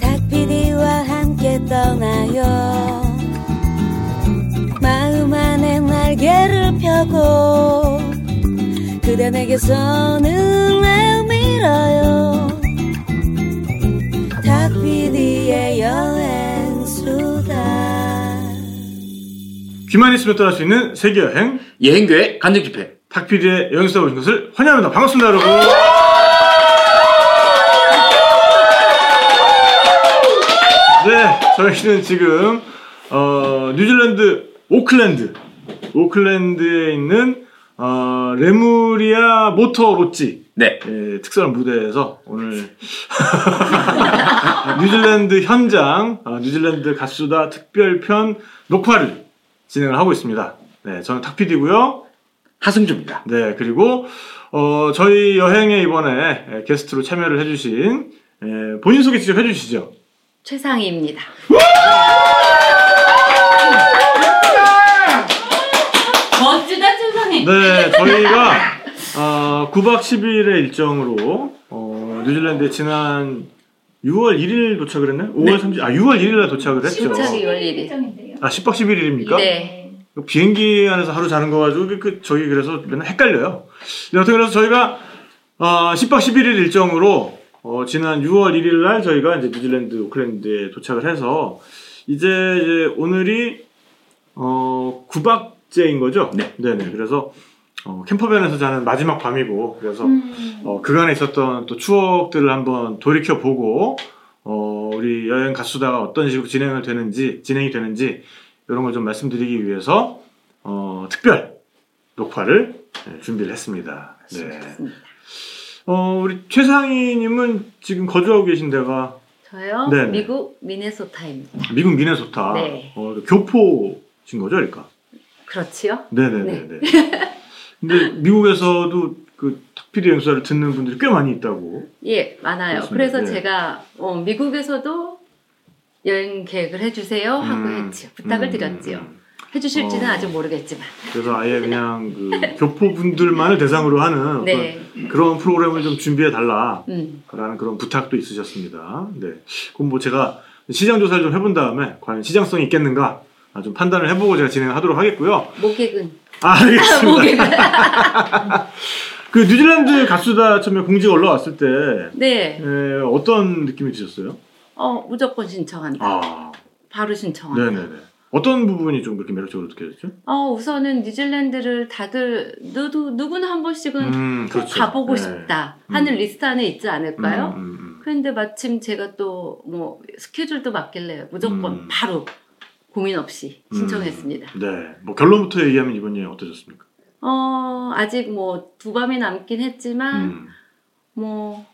닭피디와 함께 떠나요 마음 안에 날개를 펴고 그대 내게서 눈을 밀어요 닭피디의 여행수다 귀만 있으면 떠날 수 있는 세계 여행 여행교회 간증 집회. 탁피디의 여행수다 오신 것을 환영합니다. 반갑습니다, 여러분. 저희는 지금 어, 뉴질랜드 오클랜드, 오클랜드에 있는 어, 레무리아 Motor Lodge 네. 예, 특별한 무대에서 오늘 뉴질랜드 현장 어, 뉴질랜드 갔수다 특별편 녹화를 진행을 하고 있습니다. 네, 저는 탁피디고요. 하승주입니다. 네, 그리고 어, 저희 여행에 이번에 에, 게스트로 참여를 해주신 에, 본인 소개 직접 해주시죠. 최상희입니다. 멋지다 최상희. 네, 저희가 어, 9박 10일의 일정으로 어, 뉴질랜드에 지난 6월 1일 도착을 했나요? 5월 30일, 아 6월 1일 날 도착을 했죠. 도착이 2월 1일. 일정인데요. 아 10박 11일입니까? 네. 비행기 안에서 하루 자는 거 가지고 그, 그 저희 그래서 맨날 헷갈려요. 네, 어떻게 그래서 저희가 어, 10박 11일 일정으로 어, 지난 6월 1일 날 저희가 이제 뉴질랜드 오클랜드에 도착을 해서 이제, 이제 오늘이 어, 9박째인 거죠? 네. 네네. 그래서 어, 캠퍼밴에서 자는 마지막 밤이고 그래서 음. 어, 그간에 있었던 또 추억들을 한번 돌이켜 보고 어, 우리 여행 가수다가 어떤 식으로 진행을 되는지 진행이 되는지 이런 걸 좀 말씀드리기 위해서 어, 특별 녹화를 네, 준비를 했습니다. 네. 어, 우리 최상희님은 지금 거주하고 계신 데가 저요? 네네. 미국 미네소타입니다. 미국 미네소타 네. 어, 교포신 거죠, 그러니까? 그렇지요? 네네네 네. 근데 미국에서도 그 탁피디 행사를 듣는 분들이 꽤 많이 있다고. 예, 많아요. 그렇습니다. 그래서 네. 제가 어, 미국에서도 여행 계획을 해주세요 하고 음, 했지요. 부탁을 음, 드렸지요. 음. 해주실지는 어. 아직 모르겠지만. 그래서 아예 그냥 그 교포분들만을 대상으로 하는 네. 그런 프로그램을 좀 준비해 달라라는 음. 그런 부탁도 있으셨습니다. 네. 그럼 뭐 제가 시장 조사를 좀 해본 다음에 과연 시장성이 있겠는가 아, 좀 판단을 해보고 제가 진행하도록 하겠고요. 모객은. 아, 알겠습니다. 모객은. 그 뉴질랜드 가수다 처음에 공지가 올라왔을 때 네. 에, 어떤 느낌이 드셨어요? 어, 무조건 신청한다. 아, 바로 신청한다. 네네네. 어떤 부분이 좀 그렇게 매력적으로 느껴졌죠? 어, 우선은 뉴질랜드를 다들 누구 누구나 한 번씩은 음, 꼭 가보고 네. 싶다 하는 음. 리스트 안에 있지 않을까요? 음, 음, 음. 그런데 마침 제가 또 뭐 스케줄도 맞길래 무조건 음. 바로 고민 없이 신청했습니다. 네. 뭐 결론부터 얘기하면 이번 여행 어떠셨습니까? 어, 아직 뭐 두 밤이 남긴 했지만 음. 뭐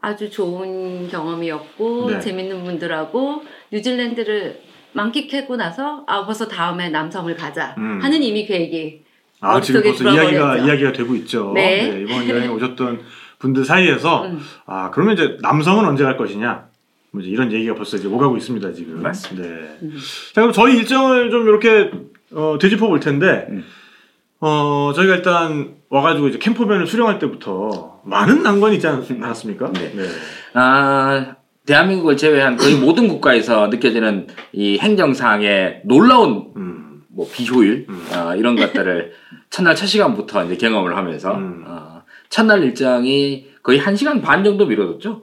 아주 좋은 경험이었고 네. 재밌는 분들하고 뉴질랜드를 만끽하고 나서 아 벌써 다음에 남섬을 가자 음. 하는 이미 계획이 아, 지금 벌써 이야기가, 들어버렸죠. 이야기가 되고 있죠. 네. 이번 여행 오셨던 분들 사이에서, 음. 아, 그러면 이제 남성은 언제 갈 것이냐? 뭐 이제 이런 얘기가 벌써 이제 오가고 있습니다, 지금. 맞습니다. 네. 음. 자, 그럼 저희 일정을 좀 이렇게, 어, 되짚어 볼 텐데, 음. 어, 저희가 일단 와가지고 이제 캠퍼밴을 수령할 때부터 많은 난관이 있지 않- 않았습니까? 네. 아, 대한민국을 제외한 거의 모든 국가에서 느껴지는 이 행정상의 놀라운 음, 뭐 비효율 음. 어, 이런 것들을 첫날 첫 시간부터 이제 경험을 하면서 음. 어, 첫날 일정이 거의 한 시간 반 정도 미뤄졌죠.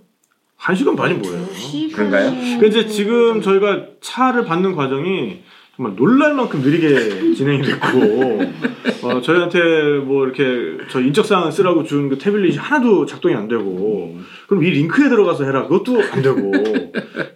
한 시간 반이 뭐예요? 그런가요? 그 이제 지금 저희가 차를 받는 과정이 정말 놀랄 만큼 느리게 진행이 됐고 어, 저희한테 뭐 이렇게 저 인적사항을 쓰라고 준 그 태블릿이 하나도 작동이 안 되고 그럼 이 링크에 들어가서 해라 그것도 안 되고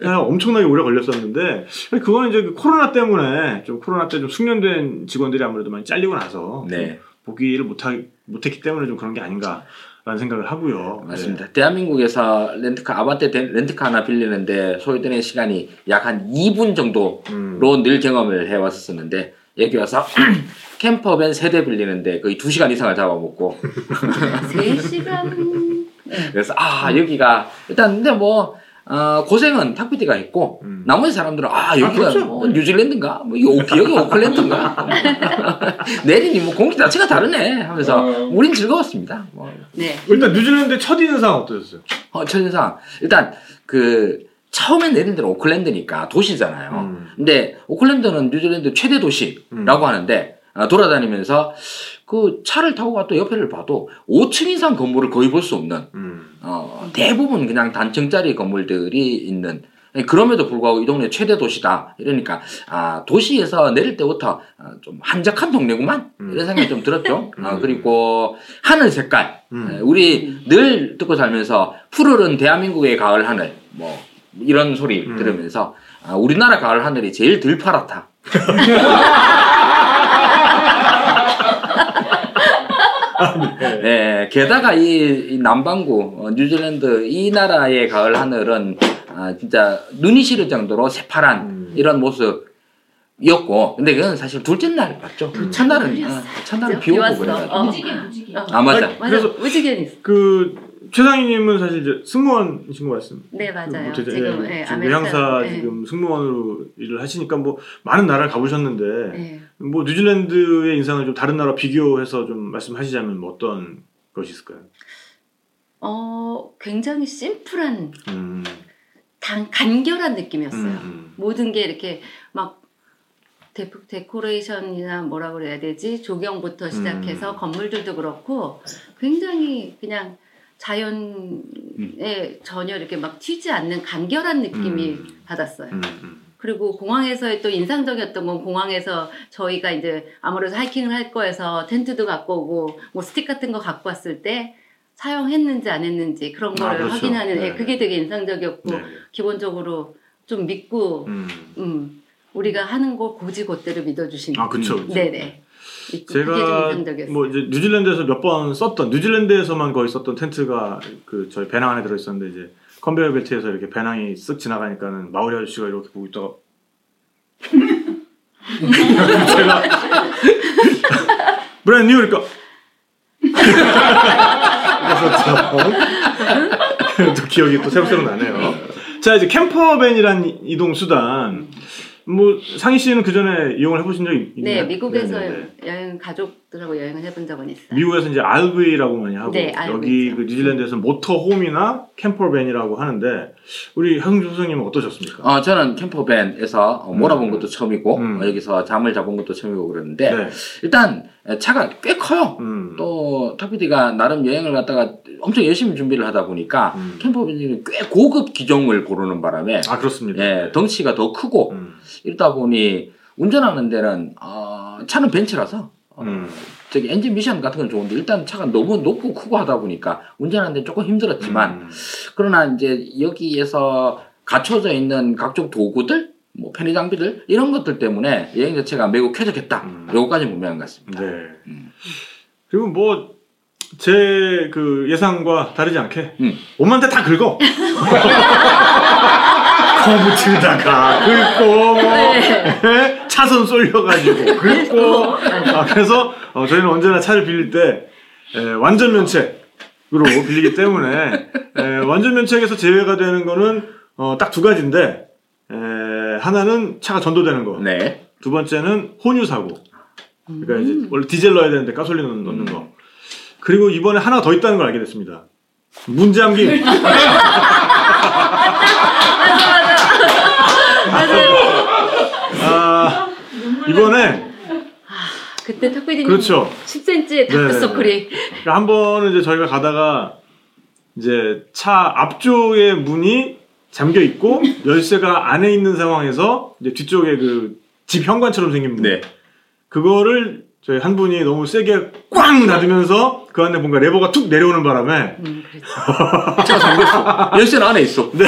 엄청나게 오래 걸렸었는데 그거는 이제 그 코로나 때문에 좀 코로나 때 좀 숙련된 직원들이 아무래도 많이 잘리고 나서 네, 보기를 못하, 못했기 때문에 좀 그런 게 아닌가 라는 생각을 하고요. 맞습니다. 대한민국에서 렌트카 아반떼 데- 렌트카 하나 빌리는데 소요되는 시간이 약 한 2분 정도로 네. 음. 늘 경험을 해왔었는데 여기 와서 캠퍼밴 세대 빌리는데 거의 2시간 이상을 잡아먹고 3시간 네. 그래서 아 여기가 일단 근데 뭐 어, 고생은 탁피디가 했고 음. 나머지 사람들은 아 여기가 그렇죠. 뭐 뉴질랜드인가 뭐 여기 오클랜드인가 내리니 뭐 공기 자체가 다르네 하면서 우린 즐거웠습니다. 뭐 네. 일단 뉴질랜드 첫 인상 어떠셨어요? 어, 첫 인상 일단 그 처음에 내린 데는 오클랜드니까 도시잖아요. 음. 근데 오클랜드는 뉴질랜드 최대 도시라고 음. 하는데 아, 돌아다니면서 그 차를 타고 갔다 옆에를 봐도 5층 이상 건물을 거의 볼 수 없는 음. 어, 대부분 그냥 단층짜리 건물들이 있는 예, 그럼에도 불구하고 이 동네 최대 도시다 이러니까 아 도시에서 내릴 때부터 아, 좀 한적한 동네구만 음. 이런 생각이 좀 들었죠. 아, 음. 그리고 하늘 색깔 음. 예, 우리 늘 듣고 살면서 푸르른 대한민국의 가을 하늘 뭐 이런 소리 음. 들으면서 아, 우리나라 가을 하늘이 제일 덜 파랗다. 네, 게다가 이, 이 남반구 어, 뉴질랜드 이 나라의 가을 하늘은 아, 진짜 눈이 시릴 정도로 새파란 음. 이런 모습 이었고, 근데 그건 사실 둘째 날 봤죠. 첫날은 비 아. 첫날은 비비 오고. 그래가지고. 어. 무지개 무지개. 어. 아 맞아. 맞아. 그래서-. 그 최상희님은 사실 이제 승무원이신 것 같습니다. 네 맞아요. 그뭐 지금 예, 예, 지금 외항사 예. 지금 승무원으로 일을 하시니까 뭐 많은 나라를 가보셨는데 예. 뭐 뉴질랜드의 인상을 좀 다른 나라 비교해서 좀 말씀하시자면 뭐 어떤 것이 있을까요? 어 굉장히 심플한 음, 단 간결한 느낌이었어요. 음, 모든 게 이렇게 막 데, 데코레이션이나 뭐라 그래야 되지 조경부터 시작해서 음. 건물들도 그렇고 굉장히 그냥 자연에 전혀 이렇게 막 튀지 않는 간결한 느낌이 음. 받았어요. 음, 음. 그리고 공항에서의 또 인상적이었던 건 공항에서 저희가 이제 아무래도 하이킹을 할 거여서 텐트도 갖고 오고 뭐 스틱 같은 거 갖고 왔을 때 사용했는지 안 했는지 그런 아, 거를 그렇죠. 확인하는 네. 예, 그게 되게 인상적이었고 네. 기본적으로 좀 믿고 음. 음, 우리가 하는 거 고지고대로 믿어주시는. 아 그렇죠. 그렇죠. 네네. 제가. 뭐 이제 뉴질랜드에서 몇 번 썼던 뉴질랜드에서만 거의 썼던 텐트가 그 저희 배낭 안에 들어 있었는데 이제 컨베이어 벨트에서 이렇게 배낭이 쓱 지나가니까는 마오리 아저씨가 이렇게 보고 있다가 제가 Brand new 그러니까 그래서 또 기억이 또 새록새록 나네요. 자 이제 campervan이란 이동 수단 뭐 상희 씨는 그 전에 이용을 해보신 적 있- 있나요? 네, 미국에서 네네네. 여행 가족 들하고 여행을 해본 적은 있어요. 미국에서 이제 RV라고 많이 하고 네, 여기 죠. 그 뉴질랜드에서 motorhome이나 campervan이라고 하는데 우리 하승주 선생님은 어떠셨습니까? 어, 저는 campervan에서 어, 몰아본 음. 것도 처음이고 음. 어, 여기서 잠을 자본 것도 처음이고 그랬는데 네. 일단 에, 차가 꽤 커요. 음. 또 탁피디가 나름 여행을 갔다가 엄청 열심히 준비를 하다 보니까 음. 캠퍼밴이 꽤 고급 기종을 고르는 바람에 아 그렇습니다. 예, 덩치가 더 크고 음. 이러다 보니 운전하는 데는 어, 차는 벤츠라서 어, 음. 저기 엔진 미션 같은 건 좋은데 일단 차가 너무 높고 크고 하다 보니까 운전하는 데 조금 힘들었지만 음. 그러나 이제 여기에서 갖춰져 있는 각종 도구들 뭐 편의 장비들 이런 것들 때문에 여행 자체가 매우 쾌적했다. 음. 요거까지 분명한 것 같습니다. 네. 음. 그리고 뭐 제 그 예상과 다르지 않게 음. 옷만테 다 긁어. 거붙이다가 긁고 뭐 네. 차선 쏠려가지고 긁고 아, 그래서 어, 저희는 언제나 차를 빌릴 때 에, 완전 면책으로 빌리기 때문에 에, 완전 면책에서 제외가 되는 거는 어, 딱 두 가지인데 에, 하나는 차가 전도되는 거, 네. 두 번째는 혼유 사고. 그러니까 음. 이제 원래 디젤 넣어야 되는데 가솔린 넣는 거. 그리고 이번에 하나 더 있다는 걸 알게 됐습니다. 문제암기. 아, 이번에 그때 탁피디님 그렇죠. 10cm의 네, 네, 다크서클이 그러니까 한 번은 이제 저희가 가다가 이제 차 앞쪽에 문이 잠겨 있고 열쇠가 안에 있는 상황에서 이제 뒤쪽에 그 집 현관처럼 생긴 문. 네. 그거를 저희 한 분이 너무 세게 꽝 닫으면서 그 안에 뭔가 레버가 툭 내려오는 바람에 음. 차가 잠겼어. 열쇠는 안에 있어. 네.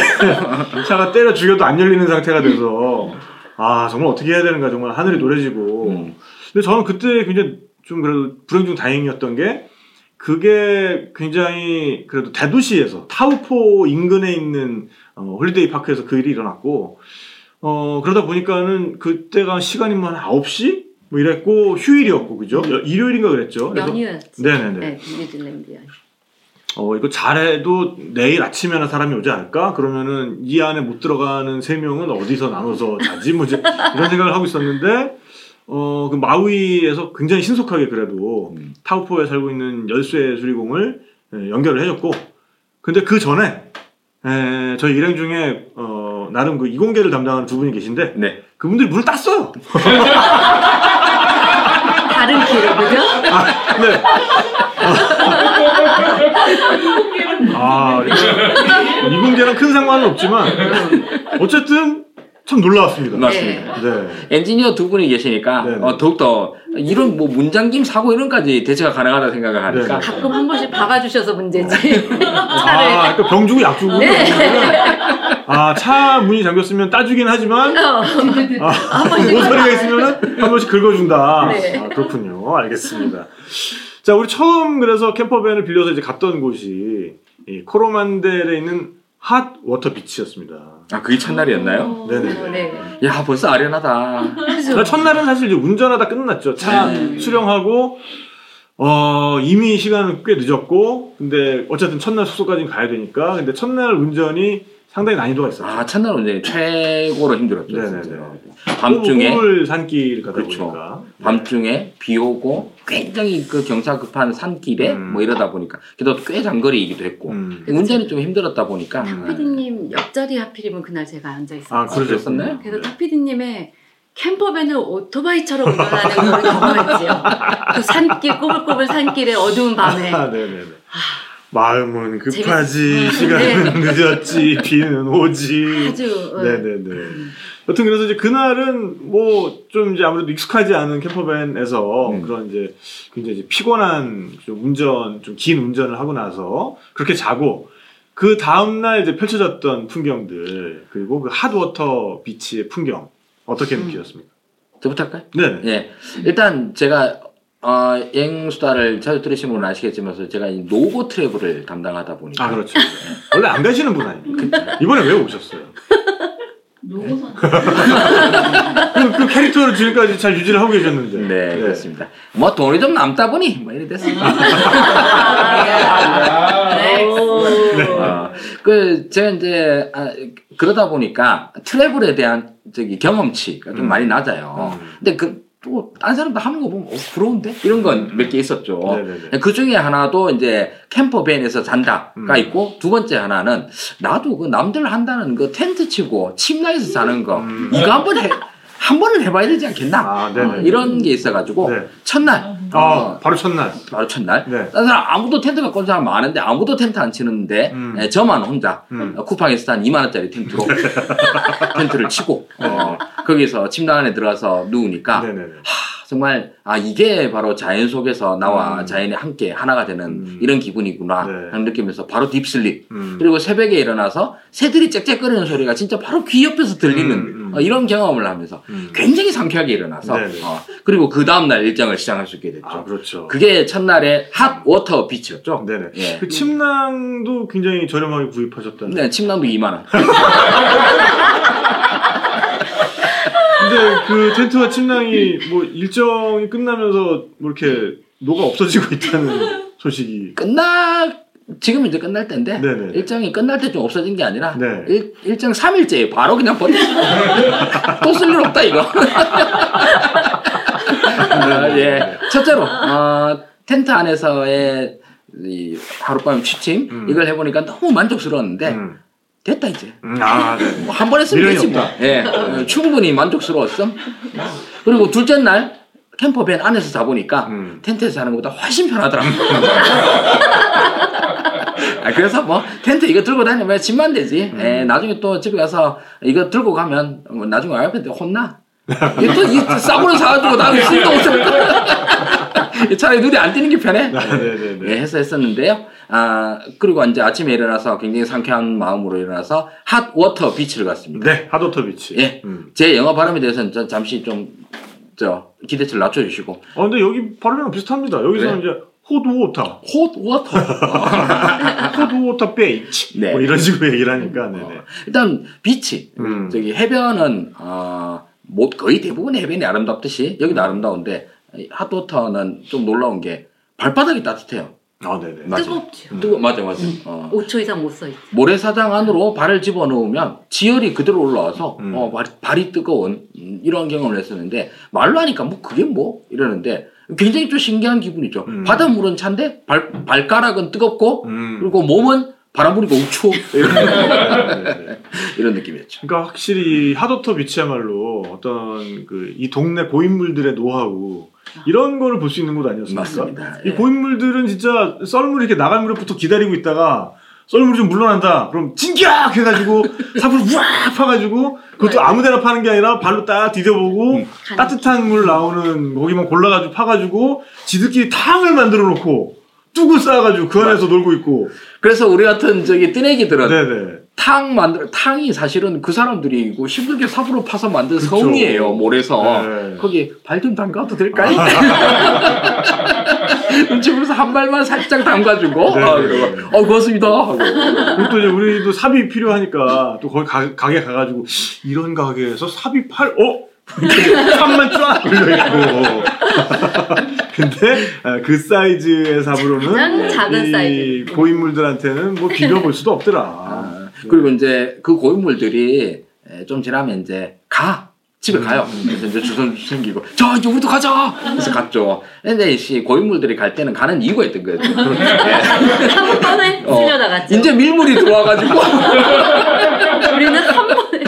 차가 때려 죽여도 안 열리는 상태가 돼서 아 정말 어떻게 해야 되는가 정말 하늘이 노래지고 음. 근데 저는 그때 굉장히 좀 그래도 불행 중 다행이었던 게 그게 굉장히 그래도 대도시에서 타우포 인근에 있는 어, holiday park에서 그 일이 일어났고 어 그러다 보니까는 그때가 시간이 뭐한 9시 뭐 이랬고 휴일이었고 그죠 여- 일요일인가 그랬죠 연휴였지. 네네네 네, 뉴질랜드 연휴. 어, 이거 잘해도 내일 아침에나 사람이 오지 않을까? 그러면은 이 안에 못 들어가는 세 명은 어디서 나눠서 자지? 뭐 이제 이런 생각을 하고 있었는데, 어, 그 마우이에서 굉장히 신속하게 그래도 음. 타우포에 살고 있는 열쇠 수리공을 예, 연결을 해줬고, 근데 그 전에 에, 저희 일행 중에 어, 나름 그 이공계를 담당하는 두 분이 계신데 네. 그분들이 물을 땄어요. 다른 길을 그죠? 아, 네. 아, 이공계랑 큰 상관은 없지만 어쨌든 참 놀라웠습니다. 맞습니다. 네. 엔지니어 두 분이 계시니까 네 네. 어, 더욱더 이런 뭐 문장김 사고 이런까지 대처가 가능하다 생각을 하니까 네네. 가끔 한 번씩 박아주셔서 문제지. 아, 그러니까 병 주고 약 주고. 네. 아, 차 문이 잠겼으면 따주긴 하지만 어, 아, 모서리가 있으면은 한 번씩 긁어준다. 네. 아, 그렇군요. 알겠습니다. 자, 우리 처음 그래서 캠퍼밴을 빌려서 이제 갔던 곳이 이 코로만델에 있는 핫 워터 비치였습니다. 아 그게 첫날이었나요? 네네네. 네. 야 벌써 아련하다. 나 첫날은 사실 이제 운전하다 끝났죠. 차 네. 수령하고 어 이미 시간은 꽤 늦었고 근데 어쨌든 첫날 숙소까지 가야 되니까 근데 첫날 운전이 상당히 난이도가 있었죠. 아 첫날 운전이 최고로 힘들었죠. 네네네. 진짜로. 밤중에 꼬불 산길 가다 그렇죠. 보니까 밤중에 비 오고 굉장히 그 경사 급한 산길에 음. 뭐 이러다 보니까 그래도 꽤 장거리이기도 했고 음. 운전이 좀 힘들었다 보니까 음. 피디님 옆자리 하필이면 그날 제가 앉아 있어요. 아 그러셨었나요? 그래서 탁 피디님의 캠퍼밴을 오토바이처럼 운전하는 걸 경험했지요. 그 산길 꼬불꼬불 산길에 어두운 밤에 아, 네네네. 마음은 급하지, 재밌- 시간은 늦었지, 비는 오지. 아주 어, 네네네. 여튼 그래서 이제 그날은 뭐 좀 이제 아무래도 익숙하지 않은 캠퍼밴에서 음. 그런 이제 굉장히 이제 피곤한 좀 운전, 좀 긴 운전을 하고 나서 그렇게 자고 그 다음날 이제 펼쳐졌던 풍경들 그리고 그 핫워터 비치의 풍경 어떻게 음. 느끼셨습니까? 저부터 할까요? 네. 예. 일단 제가 어, 여행수다를 자주 들으신 분은 아시겠지만 제가 이 no go travel을 담당하다 보니까 아 그렇죠. 원래 안 가시는 분 아닙니까? 이번에 왜 오셨어요? no go선 그, 그 캐릭터를 지금까지 잘 유지를 하고 계셨는데. 네, 그렇습니다. 뭐 돈이 좀 남다 보니 뭐 이래 됐습니다. 네. 어, 그 제가 이제 아, 그러다 보니까 트래블에 대한 저기 경험치가 좀 음. 많이 낮아요. 음. 근데 그 또 다른 사람들 하는 거 보면 어, 부러운데 이런 건 몇 개 있었죠. 네네네. 그 중에 하나도 이제 캠퍼밴에서 잔다가 음. 있고 두 번째 하나는 나도 그 남들 한다는 그 텐트 치고 침낭에서 자는 거 음. 이거 한번 해. 한 번은 해봐야 되지 않겠나? 아, 네네. 어, 이런 게 있어가지고 네. 첫날 아, 어, 바로 첫날. 바로 첫날 네. 다른 사람 아무도 텐트 갖고 온 사람 많은데 아무도 텐트 안 치는데 음. 예, 저만 혼자 음. 어, 쿠팡에서 산 2만 원짜리 텐트로 텐트를 치고 어, 거기서 침낭 안에 들어가서 누우니까 네네네. 하, 정말 아 이게 바로 자연 속에서 나와 음. 자연이 함께 하나가 되는 음. 이런 기분이구나 네. 하는 느끼면서 바로 deep sleep 음. 그리고 새벽에 일어나서 새들이 짹짹거리는 소리가 진짜 바로 귀 옆에서 들리는 음, 음. 어, 이런 경험을 하면서 음. 굉장히 상쾌하게 일어나서 네네. 어, 그리고 그 다음날 일정을 시작할 수 있게 됐죠. 아, 그렇죠. 그게 첫날의 핫 워터 비치였죠. 네네. 예. 그 침낭도 굉장히 저렴하게 구입하셨다는. 네, 침낭도 2만 원. 근데 그 텐트와 침낭이 뭐 일정이 끝나면서 뭐 이렇게 녹아 없어지고 있다는 소식이. 끝나 지금 이제 끝날 때인데 네네. 일정이 끝날 때쯤 없어진 게 아니라 네. 일, 일정 3일째 바로 그냥 버려. 또쓸 일 없다 이거. 어, 예. 첫째로 어, 텐트 안에서의 이 하룻밤 취침 음. 이걸 해보니까 너무 만족스러웠는데 음. 됐다 이제. 음, 아, 네. 뭐한 번 했으면 되지 뭐. 예, 어, 충분히 만족스러웠음. 그리고 둘째 날 캠퍼밴 안에서 자보니까 음. 텐트에서 자는 것보다 훨씬 편하더라고. 아, 그래서 뭐 텐트 이거 들고 다니면 집만 되지. 음. 예, 나중에 또 집에 가서 이거 들고 가면 뭐 나중에 와이프한테 혼나. 이게 또이 싸구려 사가지고 나는 쓸 일도 없을 차라리 눈에 안 띄는 게 편해. 아, 네네네. 예, 해서 했었는데요. 아, 그리고 이제 아침에 일어나서 굉장히 상쾌한 마음으로 일어나서 핫 워터 비치를 갔습니다. 네, 핫 워터 비치. 예. 음. 제 영어 발음에 대해서는 저 잠시 좀, 저, 기대치를 낮춰주시고. 어, 근데 여기 발음이랑 비슷합니다. 여기서 그래? 이제 hot water, hot water. Hot water beach. 네. 뭐 이런 식으로 얘기를 하니까, 네네. 일단, 비치. 음. 저기 해변은, 어, 뭐 거의 대부분 해변이 아름답듯이 여기도 아름다운데, 이 핫워터는 좀 놀라운 게 발바닥이 따뜻해요. 아, 네네. 맞아. 뜨겁죠. 뜨거, 맞아, 맞아. 어. 5초 이상 못서 있어. 모래사장 안으로 발을 집어넣으면 지열이 그대로 올라와서 음. 어, 발이, 발이 뜨거운 음, 이런 경험을 했었는데 말로 하니까 뭐 그게 뭐 이러는데 굉장히 좀 신기한 기분이죠. 음. 바닷물은 찬데 발, 발가락은 뜨겁고 음. 그리고 몸은 바람 부니까 우초 이런. 이런 느낌이었죠. 그러니까 확실히 하도터 비치야말로 어떤 그 이 동네 고인물들의 노하우 이런 거를 볼 수 있는 곳 아니었습니까? 맞습니다. 이 예. 고인물들은 진짜 썰물이 이렇게 나갈 무렵부터 기다리고 있다가 썰물이 좀 물러난다. 그럼 진격 해가지고 삽을 우악 파가지고 그것도 아무데나 파는 게 아니라 발로 딱 디뎌보고 음. 따뜻한 물 나오는 거기만 골라가지고 파가지고 지들끼리 탕을 만들어 놓고 뚝을 쌓아가지고 그 안에서 놀고 있고. 그래서 우리 같은 저기 뜨내기들은 네네. 탕 만들 탕이 사실은 그 사람들이 이거 힘들게 삽으로 파서 만든 그쵸. 성이에요 모래서 네. 거기 발 좀 담가도 될까요? 눈치보면서 한 발만 살짝 담가주고 네. 아, 그러고 어 고맙습니다 하고 그리고 또 이제 우리도 삽이 필요하니까 또 거기 가, 가게 가가지고 이런 가게에서 삽이 팔 어? 삽만 쫙 걸려있고 근데 아, 그 사이즈의 삽으로는 작은 이 사이즈. 고인물들한테는 뭐 비벼볼 수도 없더라 아, 그리고 이제 그 고인물들이 에, 좀 지나면 이제 가 집에 가요. 그래서 이제 주선 생기고 자 이제 우리도 가자. 그래서 갔죠. 근데 씨 고인물들이 갈 때는 가는 이유가 있던 거예요. 예. 한 번에 어, 쓸려 나갔죠. 이제 밀물이 들어와가지고 우리는 한 번에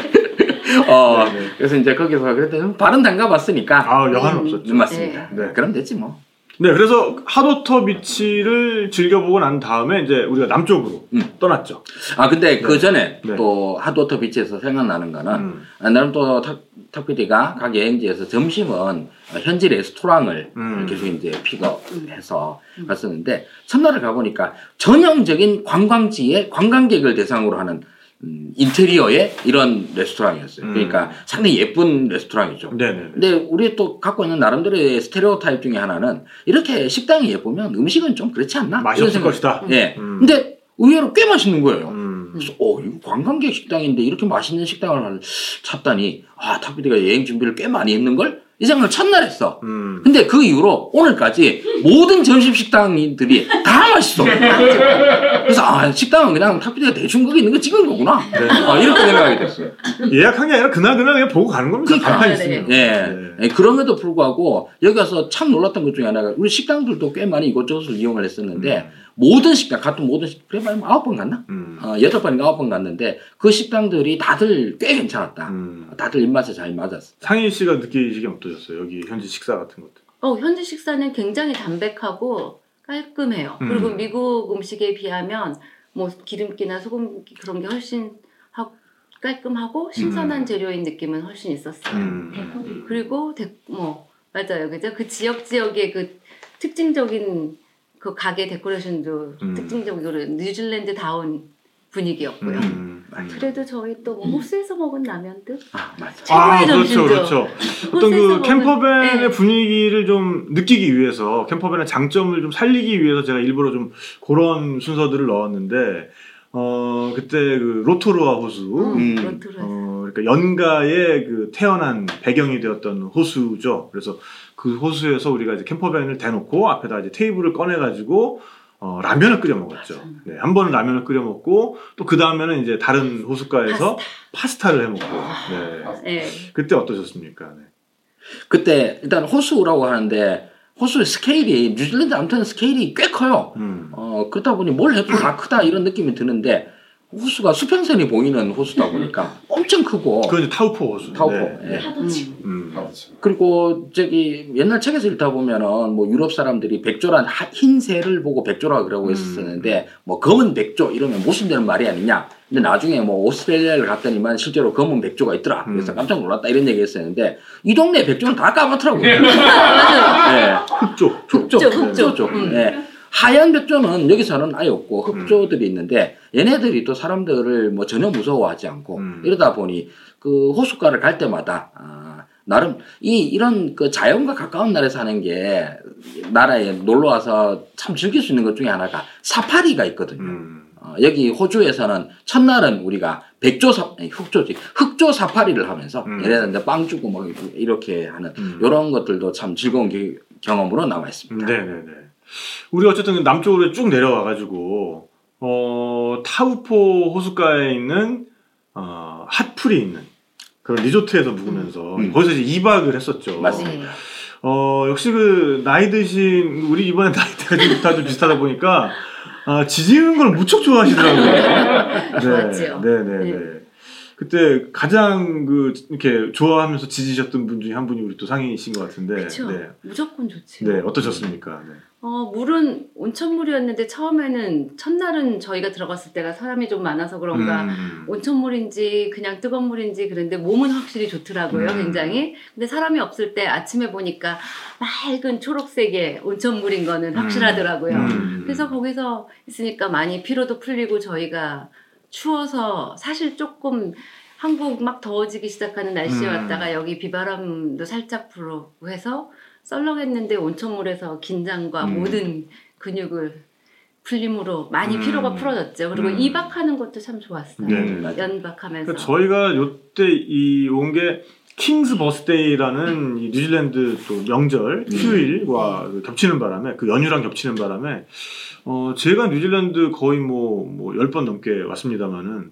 어 네, 네. 그래서 이제 거기서 그랬더니 발은 담가봤으니까 아 여한 음. 없었죠 맞습니다. 네. 그럼 됐지 뭐. 네 그래서 핫워터 비치를 즐겨보고 난 다음에 이제 우리가 남쪽으로 음. 떠났죠 아 근데 그 전에 네. 또 핫워터 비치에서 생각나는 거는 음. 아, 나름 또 탁, 탁PD가 각 여행지에서 점심은 어, 현지 레스토랑을 음. 계속 이제 픽업해서 갔었는데 첫날을 가보니까 전형적인 관광지에 관광객을 대상으로 하는 음, 인테리어의 이런 레스토랑이었어요. 음. 그러니까 상당히 예쁜 레스토랑이죠. 네네 근데 우리 또 갖고 있는 나름대로의 스테레오 타입 중에 하나는 이렇게 식당이 예쁘면 음식은 좀 그렇지 않나? 맛이 없을 것이다 예. 음. 근데 의외로 꽤 맛있는 거예요. 음. 그래서 어 이거 관광객 식당인데 이렇게 맛있는 식당을 찾다니 아 탁비디가 여행 준비를 꽤 많이 했는 걸 이 생각을 첫날 했어. 음. 근데 그 이후로 오늘까지 모든 점심 식당들이 다 맛있어. 그래서 아 식당은 그냥 탁비디가 대충 거기 있는 거 찍은 거구나. 네. 아, 이렇게 생각이 됐어요. 예약한 게 아니라 그날 그날 그냥 보고 가는 겁니다. 그러니까. 간판 네, 있으면. 예. 예, 그럼에도 불구하고 여기 가서 참 놀랐던 것 중에 하나가 우리 식당들도 꽤 많이 이것저것을 이용을 했었는데 모든 식당 같은 모든 식당 그래 봐야 아홉 번 갔나? 음. 어, 여덟 번인가 아홉 번 갔는데 그 식당들이 다들 꽤 괜찮았다. 음. 다들 입맛에 잘 맞았어. 상희 씨가 느끼시기 어떠셨어요? 여기 현지 식사 같은 것들. 어, 현지 식사는 굉장히 담백하고 깔끔해요. 음. 그리고 미국 음식에 비하면 뭐 기름기나 소금기 그런 게 훨씬 하- 깔끔하고 신선한 음. 재료인 느낌은 훨씬 있었어요. 음. 그리고 데, 뭐 맞아요, 그죠? 그 지역 지역의 그 특징적인 그 가게 데코레이션도 음. 특징적으로 뉴질랜드 다운 분위기였고요. 음. 그래도 저희 또 뭐 호수에서 먹은 라면도 아 맞아. 아, 그렇죠. 그렇죠. 어떤 그 캠퍼밴의 네. 분위기를 좀 느끼기 위해서 캠퍼밴의 장점을 좀 살리기 위해서 제가 일부러 좀 그런 순서들을 넣었는데 어 그때 그 로토루아 호수 음. 그렇더라고요. 어 그러니까 연가의 그 태어난 배경이 되었던 호수죠. 그래서 그 호수에서 우리가 이제 캠퍼밴을 대놓고 앞에다 이제 테이블을 꺼내 가지고 어, 라면을 끓여 먹었죠. 네, 한 번은 라면을 끓여 먹고 또 그 다음에는 이제 다른 호숫가에서 파스타. 를해 먹고. 네. 네. 그때 어떠셨습니까? 네. 그때 일단 호수라고 하는데 호수의 스케일이 뉴질랜드 아무튼 스케일이 꽤 커요. 음. 어 그렇다 보니 뭘 해도 다 크다 이런 느낌이 드는데 호수가 수평선이 보이는 호수다 보니까 엄청 크고 그건 타우포 호수. 타우포. 네. 예. 파도치. 음. 그리고 저기 옛날 책에서 읽다 보면은 뭐 유럽 사람들이 백조란 하- 흰 새를 보고 백조라 그러고 음. 했었는데 뭐 검은 백조 이러면 모순되는 말이 아니냐. 근데 나중에 뭐 오스트레일리아를 갔더니만 실제로 검은 백조가 있더라. 그래서 음. 깜짝 놀랐다 이런 얘기 했었는데 이 동네 백조는 다 까맣더라고요. 네. 흑조, 흑조, 흑조. 흑조. 음. 네. 하얀 백조는 여기서는 아예 없고 흑조들이 있는데 얘네들이 또 사람들을 뭐 전혀 무서워하지 않고 음. 이러다 보니 그 호숫가를 갈 때마다 아, 나름 이 이런 그 자연과 가까운 나라에 사는 게 나라에 놀러 와서 참 즐길 수 있는 것 중에 하나가 사파리가 있거든요. 음. 어, 여기 호주에서는 첫날은 우리가 백조 사 아니, 흑조지 흑조 사파리를 하면서 음. 예를 들어 빵 주고 막 이렇게 하는 음. 이런 것들도 참 즐거운 기- 경험으로 남아 있습니다. 네네네. 우리 어쨌든 남쪽으로 쭉 내려와가지고 어 타우포 호숫가에 있는 어 핫풀이 있는 그런 리조트에서 묵으면서 음. 거기서 이제 2박을 했었죠. 맞습니다. 네. 어 역시 그 나이 드신 우리 이번에 나이대가 좀 다들 비슷하다 보니까 아, 지지는 걸 무척 좋아하시더라고요. 좋았지요. 네, 네, 네. 네. 그때 가장 그 이렇게 좋아하면서 지지셨던 분 중에 한 분이 우리 또 상인이신 것 같은데. 그렇죠. 네. 무조건 좋지. 네, 어떠셨습니까? 네. 어, 물은 온천물이었는데 처음에는 첫날은 저희가 들어갔을 때가 사람이 좀 많아서 그런가 음. 온천물인지 그냥 뜨거운 물인지 그런데 몸은 확실히 좋더라고요, 음. 굉장히. 근데 사람이 없을 때 아침에 보니까 맑은 초록색의 온천물인 거는 확실하더라고요. 음. 그래서 거기서 있으니까 많이 피로도 풀리고 저희가 추워서 사실 조금 한국 막 더워지기 시작하는 날씨에 음. 왔다가 여기 비바람도 살짝 불고 해서 썰렁했는데 온천물에서 긴장과 음. 모든 근육을 풀림으로 많이 음. 피로가 풀어졌죠. 그리고 음. 이박하는 것도 참 좋았어요. 네. 연박하면서. 그러니까 저희가 요때 이 온 게 King's Birthday라는 이 뉴질랜드 또 명절 음. 휴일과 그 겹치는 바람에 그 연휴랑 겹치는 바람에 어 제가 뉴질랜드 거의 뭐뭐 열번 넘게 왔습니다만은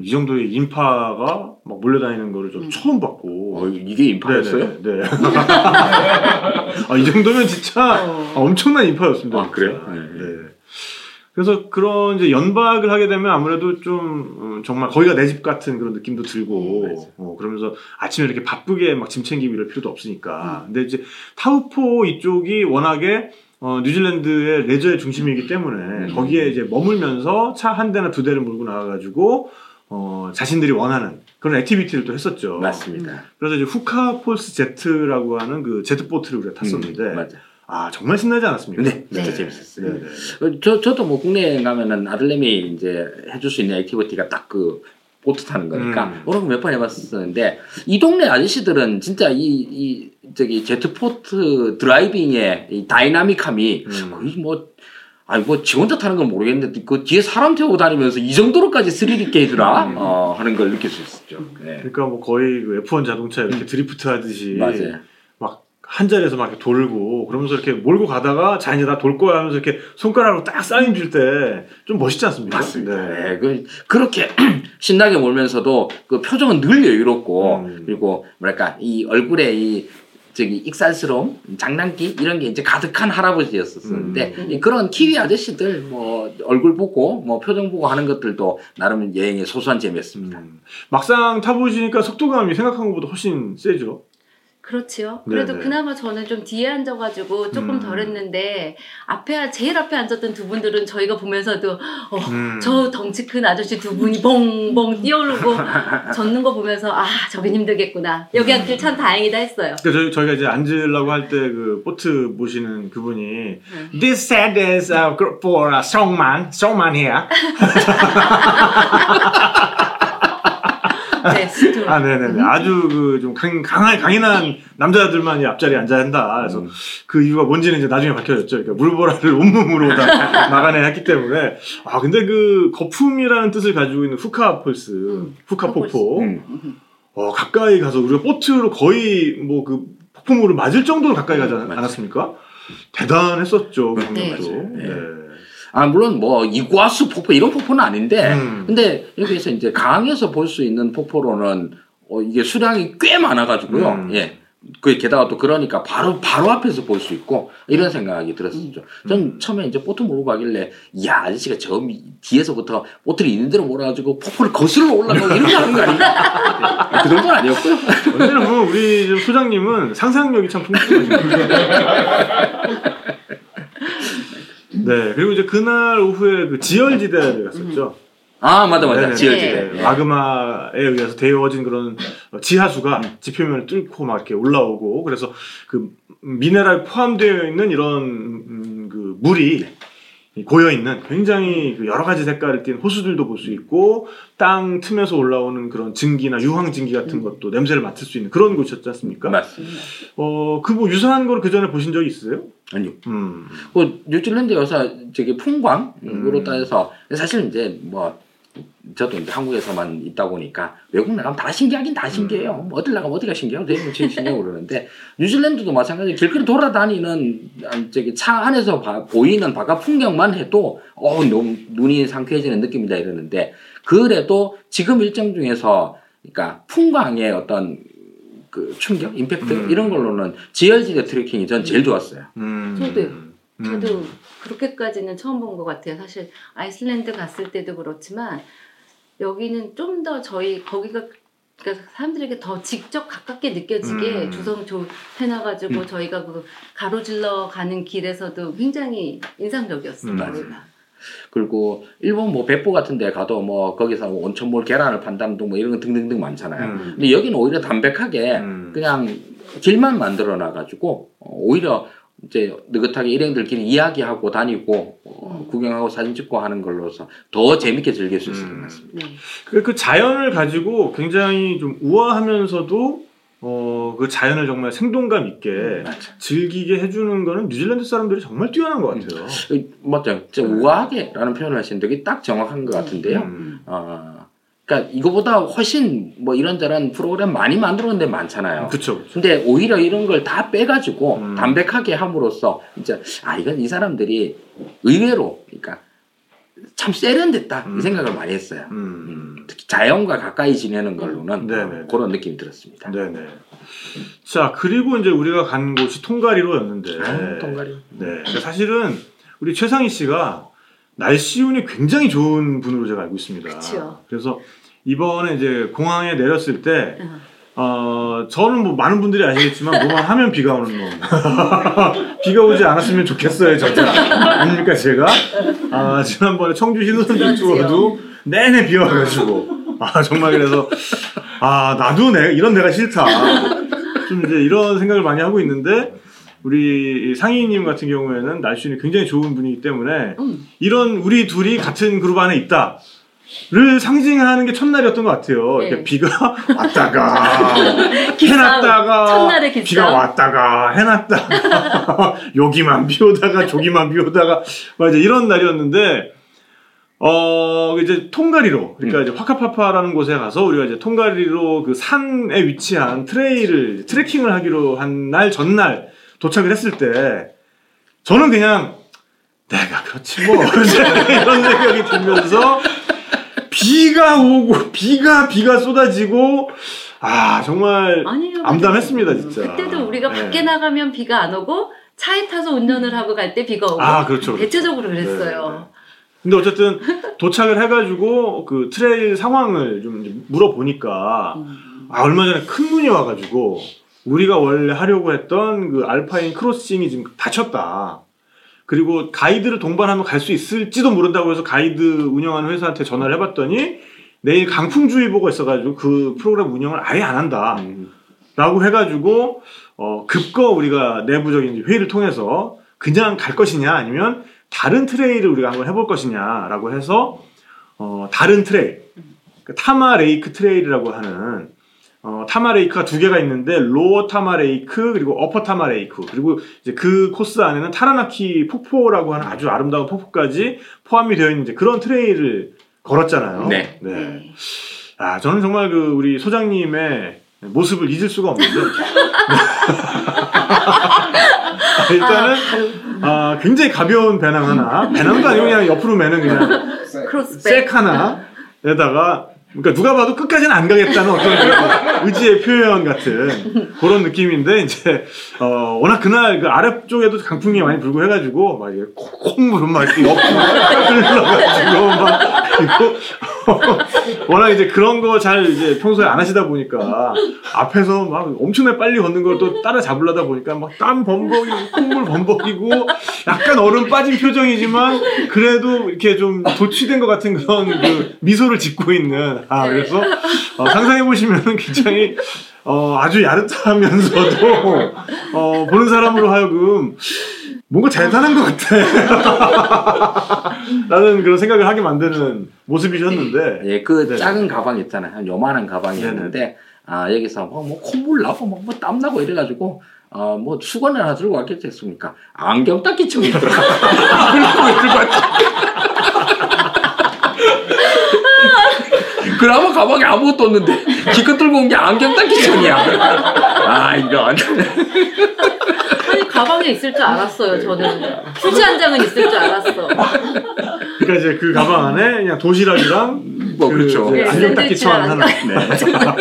이 정도의 인파가 막 몰려다니는 거를 좀 음. 처음 봤고 어, 이게 인파였어요? 네. 네. 아, 이 정도면 진짜 어. 엄청난 인파였습니다. 아, 그래요? 네. 네. 그래서 그런 이제 연박을 하게 되면 아무래도 좀 음, 정말 거기가 내 집 같은 그런 느낌도 음, 들고. 어, 그러면서 아침에 이렇게 바쁘게 막 짐 챙기고 이럴 필요도 없으니까. 음. 근데 이제 타우포 이쪽이 워낙에 어, 뉴질랜드의 레저의 중심이기 때문에 음. 거기에 이제 머물면서 차 한 대나 두 대를 몰고 나가가지고 어, 자신들이 원하는 그런 activity를 또 했었죠. 맞습니다. 그래서 이제 후카 폴스 제트라고 하는 그 제트보트를 우리가 탔었는데 음, 맞 아. 아 정말 신나지 않았습니까? 네, 진짜 네. 재밌었어요. 네, 네. 어, 저 저도 뭐 국내에 가면은 아들내미 이제 해줄 수 있는 activity가 딱 그 보트 타는 거니까 음. 그런 거 몇 번 해봤었는데 이 동네 아저씨들은 진짜 이, 이 저기 제트보트 driving의 이 dynamic함이 음. 거의 뭐 아니 뭐 지 혼자 타는 건 모르겠는데 그 뒤에 사람 태우고 다니면서 이 정도로까지 스릴 있게 해주나 음. 어, 하는 걸 느낄 수 있었죠. 네. 그러니까 뭐 거의 그 F1 자동차 이렇게 드리프트 하듯이 음. 맞아요. 막한 자리에서 막 이렇게 돌고 그러면서 이렇게 몰고 가다가 자 이제 나 돌 거야 하면서 이렇게 손가락으로 딱 사인 줄 때 좀 멋있지 않습니까? 맞습니다. 네. 네, 그, 그렇게 신나게 몰면서도 그 표정은 늘 여유롭고 음. 그리고 뭐랄까 이 얼굴에 이 저기 익살스러움, 장난기 이런 게 이제 가득한 할아버지였었는데 음. 이 그런 키위 아저씨들 뭐 얼굴 보고 뭐 표정 보고 하는 것들도 나름 여행의 소소한 재미였습니다. 음. 막상 타보시니까 속도감이 생각한 것보다 훨씬 세죠. 그렇지요. 그래도 네네. 그나마 저는 좀 뒤에 앉아가지고 조금 음. 덜 했는데 앞에 제일 앞에 앉았던 두 분들은 저희가 보면서도 어, 음. 저 덩치 큰 아저씨 두 분이 봉봉 뛰어오르고 젓는 거 보면서 아 저긴 힘들겠구나 여기 앉길 참 다행이다 했어요. 그러니까 저희, 저희 가 이제 앉으려고 할 때 그 보트 모시는 그분이 네. This set is uh, for a strongman, strongman here. 네. 아, 네네네. 아주 그좀 강한, 강인한 남자들만이 앞자리에 앉아야 한다. 그래서 음. 그 이유가 뭔지는 이제 나중에 밝혀졌죠. 그러니까 물보라를 온몸으로 다 막아내야 했기 때문에. 아, 근데 그 거품이라는 뜻을 가지고 있는 후카 폴스, 후카 폭포. 음. 어, 가까이 가서 우리가 보트로 거의 뭐 그 폭포물을 맞을 정도로 가까이 가지 않-. 않았습니까? 대단했었죠. 그 네. 네. 네. 아 물론 뭐 이구아수 폭포 이런 폭포는 아닌데 음. 근데 여기서 이제 강에서 볼 수 있는 폭포로는 어, 이게 수량이 꽤 많아가지고요. 음. 예. 그 게다가 또 그러니까 바로 바로 앞에서 볼 수 있고 이런 생각이 들었었죠. 전 음. 처음에 이제 보트 몰고 가길래 야 아저씨가 저 미- 뒤에서부터 보트를 있는 대로 몰아가지고 폭포를 거슬러 올라가고 이렇게 하는 거 아닌가? 그 정도는 아니었고요. 언제나 보면 우리 좀 소장님은 상상력이 참 풍부하시네요. 네, 그리고 이제 그날 오후에 그 지열지대를 갔었죠. 아 맞아 맞아 네네네. 지열지대. 네, 마그마에 의해서 데워진 그런 지하수가 지표면을 뚫고 막 이렇게 올라오고 그래서 그 미네랄 포함되어 있는 이런 음, 그 물이 고여 있는 굉장히 그 여러 가지 색깔을 띤 호수들도 볼 수 있고 땅 틈에서 올라오는 그런 증기나 유황 증기 같은 것도 냄새를 맡을 수 있는 그런 곳이었지 않습니까? 맞습니다. 어, 그 뭐 유사한 거를 그 전에 보신 적이 있으세요? 아니요. 음. 그 뉴질랜드 여사 저기 풍광으로 음. 따져서 사실 이제 뭐 저도 이제 한국에서만 있다 보니까 외국 나가면 다 신기하긴 다 신기해요. 음. 뭐 어딜 나가면 어디가 신기하고 대부분 제일 신기하고 그러는데 뉴질랜드도 마찬가지 길거리 돌아다니는 아, 저기 차 안에서 봐- 보이는 바깥 풍경만 해도 어 너무 눈이 상쾌해지는 느낌이다 이러는데 그래도 지금 일정 중에서 그러니까 풍광의 어떤 그 충격, 임팩트 음. 이런 걸로는 지열지대 트레킹이 전 제일 좋았어요. 음. 저도요. 저도 음. 그렇게까지는 처음 본 것 같아요. 사실 아이슬란드 갔을 때도 그렇지만 여기는 좀 더 저희 거기가 그러니까 사람들에게 더 직접 가깝게 느껴지게 음. 조성 조 해놔가지고 음. 저희가 그 가로질러 가는 길에서도 굉장히 인상적이었어요. 그리고 일본 뭐 백보 같은 데 가도 뭐 거기서 뭐 온천물 계란을 판다는 뭐 이런 거 등등등 많잖아요. 음. 근데 여기는 오히려 담백하게 음. 그냥 길만 만들어 놔가지고 어, 오히려 이제 느긋하게 일행들끼리 이야기하고 다니고 어, 구경하고 사진 찍고 하는 걸로서 더 재밌게 즐길 수 있을 것 음. 같습니다. 네. 그, 그 자연을 가지고 굉장히 좀 우아하면서도 어, 그 자연을 정말 생동감 있게 맞죠. 즐기게 해주는 거는 뉴질랜드 사람들이 정말 뛰어난 것 같아요. 그, 맞죠. 진짜 우아하게라는 표현을 하시는데 딱 정확한 것 같은데요. 음. 어, 그러니까 이거보다 훨씬 뭐 이런저런 프로그램 많이 만들어낸 데 많잖아요. 그쵸. 근데 오히려 이런 걸 다 빼가지고 음. 담백하게 함으로써 이제 아 이건 이 사람들이 의외로 그러니까 참 세련됐다 음. 이 생각을 많이 했어요. 음. 특히 자연과 가까이 지내는 걸로는 네네. 그런 느낌이 들었습니다. 네네. 자, 그리고 이제 우리가 간 곳이 통가리로였는데. 아, 동가리. 네. 사실은 우리 최상희 씨가 날씨 운이 굉장히 좋은 분으로 제가 알고 있습니다. 그쵸. 그래서 이번에 이제 공항에 내렸을 때, 음. 어, 저는 뭐 많은 분들이 아시겠지만, 뭐만 하면 비가 오는 놈. 비가 오지 않았으면 좋겠어요, 진짜. 아닙니까, 제가? 아, 지난번에 청주 희소선 투어도 내내 비 와가지고. 아, 정말 그래서, 아, 나도 내, 이런 내가 싫다. 좀 이제 이런 생각을 많이 하고 있는데, 우리 상희님 같은 경우에는 날씨는 굉장히 좋은 분이기 때문에, 음. 이런 우리 둘이 같은 그룹 안에 있다. 를 상징하는 게 첫날이었던 것 같아요. 네. 이렇게 비가 왔다가. 해놨다가 기싸움. 비가 왔다가 해놨다가 여기만 비오다가 저기만 비오다가 맞아 이런 날이었는데 어 이제 통가리로 그러니까 이제 화카파파라는 곳에 가서 우리가 이제 통가리로 그 산에 위치한 트레일을 트레킹을 하기로 한 날 전날 도착을 했을 때 저는 그냥 내가 그렇지 뭐 이런 생각이 들면서 비가 오고 비가 비가 쏟아지고 아 정말 아니요. 암담했습니다, 진짜. 그때도 우리가 네. 밖에 나가면 비가 안 오고 차에 타서 운전을 하고 갈 때 비가 오고 아 그렇죠. 그렇죠. 대체적으로 네, 네. 그랬어요. 근데 어쨌든 도착을 해가지고 그 trail 상황을 좀 물어보니까 음. 아 얼마 전에 큰 눈이 와가지고 우리가 원래 하려고 했던 그 Alpine Crossing이 지금 닫혔다. 그리고 가이드를 동반하면 갈 수 있을지도 모른다고 해서 가이드 운영하는 회사한테 전화를 해봤더니 내일 강풍주의보가 있어가지고 그 프로그램 운영을 아예 안 한다. 음, 라고 해가지고 어, 급거 우리가 내부적인 회의를 통해서 그냥 갈 것이냐 아니면 다른 trail을 우리가 한번 해볼 것이냐라고 해서 어, 다른 trail 그 Tama Lake trail이라고 하는 어, Tama Lake가 두 개가 있는데 Lower Tama Lake 그리고 Upper Tama Lake 그리고 이제 그 코스 안에는 타라나키 폭포라고 하는 아주 아름다운 폭포까지 포함이 되어 있는 이제 그런 트레일을 걸었잖아요. 네. 네. 아, 저는 정말 그 우리 소장님의 모습을 잊을 수가 없는데. 일단은 아, 굉장히 가벼운 배낭 하나, 배낭도 아니고 그냥 옆으로 매는 그냥 크로스백. 색 하나에다가 그러니까 누가 봐도 끝까지는 안 가겠다는 어떤 그 의지의 표현 같은 그런 느낌인데 이제 어 워낙 그날 그 아래쪽에도 강풍이 많이 불고 해가지고 막 이게 콧물은 막 이렇게 옆으로 흘러가지고 막 그리고 워낙 이제 그런 거 잘 이제 평소에 안 하시다 보니까 앞에서 막 엄청나게 빨리 걷는 걸 또 따라 잡으려다 보니까 막 땀 범벅이고 콧물 범벅이고 약간 얼음 빠진 표정이지만 그래도 이렇게 좀 도취된 것 같은 그런 그 미소를 짓고 있는 아 그래서? 어, 상상해 보시면 굉장히 어, 아주 야릇하면서도 어, 보는 사람으로 하여금 뭔가 대단한 것 같아. 라는 그런 생각을 하게 만드는 모습이셨는데. 예, 그 네. 작은 가방 있잖아요. 한 요만한 가방이었는데 아 여기서 뭐, 뭐 콧물 나고 뭐, 뭐 땀 나고 이래가지고 어, 뭐 수건을 하나 들고 왔겠지 했습니까? 안경 닦기증이 있더라. 그러고 들고 왔다. 그나마 가방에 아무것도 없는데 기껏 들고 온 게 안경 닦기증이야. 아 이런. 아니 가방에 있을 줄 알았어요. 저는 휴지 한 장은 있을 줄 알았어. 그러니까 이제 그 가방 안에 그냥 도시락이랑 뭐 그 그렇죠. 네, 안경 닦기 처한 하나. 샌드위치랑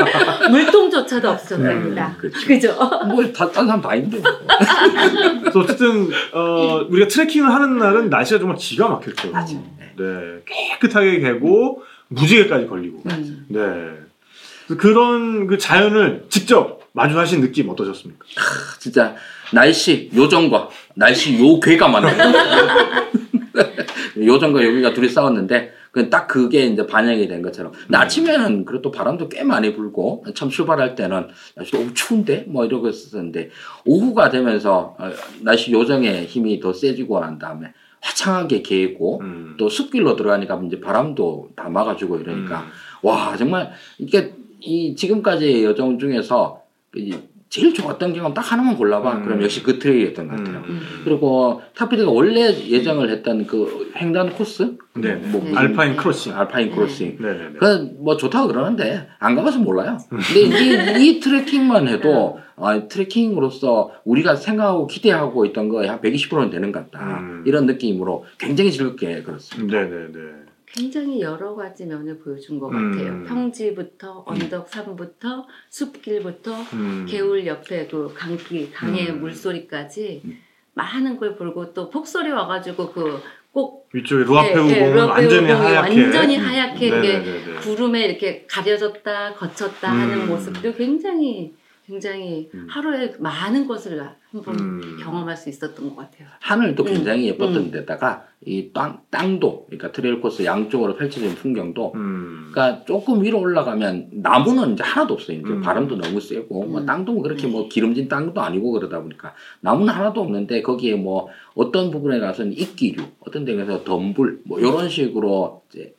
물통조차도 없었답니다. 음, 그렇죠. 그죠? 뭐다딴 사람 다 있는데. 그래서 어쨌든 어, 우리가 트레킹을 하는 날은 날씨가 정말 기가 막혔죠. 맞아. 네, 깨끗하게 개고 무지개까지 걸리고. 음. 네. 그런 그 자연을 직접 마주하신 느낌 어떠셨습니까? 진짜 날씨 요정과 날씨 요괴가 만나요. 요정과 요괴가 둘이 싸웠는데 그딱 그게 이제 반영이 된 것처럼 근데 아침에는 그래도 바람도 꽤 많이 불고 참 출발할 때는 날씨 너무 추운데 뭐 이러고 있었는데 오후가 되면서 어, 날씨 요정의 힘이 더 세지고 난 다음에 화창하게 개고 음. 또 숲길로 들어가니까 이제 바람도 다 막아주고 이러니까 와 정말 이게 이 지금까지의 여정 중에서 이 제일 좋았던 경험 딱 하나만 골라봐. 음. 그럼 역시 그 trail이었던 것 같아요. 음. 그리고 타피디가 원래 예정을 했던 그 횡단 코스, 네. 뭐 네. 무슨 Alpine Crossing. Alpine Crossing. 네, 네, 네. 그뭐 좋다고 그러는데 안 가봐서 몰라요. 근데 이, 이 트레킹만 해도 아, 트레킹으로서 우리가 생각하고 기대하고 있던 거에 한 120%는 되는 것 같다. 음. 이런 느낌으로 굉장히 즐겁게 걸었습니다. 네, 네, 네. 굉장히 여러 가지 면을 보여준 것 음. 같아요. 평지부터 언덕 산부터 숲길부터 음. 개울 옆에 그 강길 강의 음. 물소리까지 음. 많은 걸 보고 또 폭설이 와가지고 그 꼭 위쪽에 루아페우 공은 완전히 하얗게. 완전히 하얗게 네, 네, 네, 네. 구름에 이렇게 가려졌다 거쳤다 하는 음. 모습도 굉장히 굉장히 음. 하루에 많은 것을 한번 음. 경험할 수 있었던 것 같아요. 하늘도 음. 굉장히 예뻤던 음. 데다가 이 땅, 땅도 그러니까 trail 코스 양쪽으로 펼쳐진 풍경도 음. 그러니까 조금 위로 올라가면 나무는 이제 하나도 없어요. 이제 음. 바람도 너무 세고 뭐 음. 땅도 뭐 그렇게 뭐 기름진 땅도 아니고 그러다 보니까 나무는 하나도 없는데 거기에 뭐 어떤 부분에 가서는 이끼류, 어떤 데 가서 덤불 뭐 이런 식으로 이제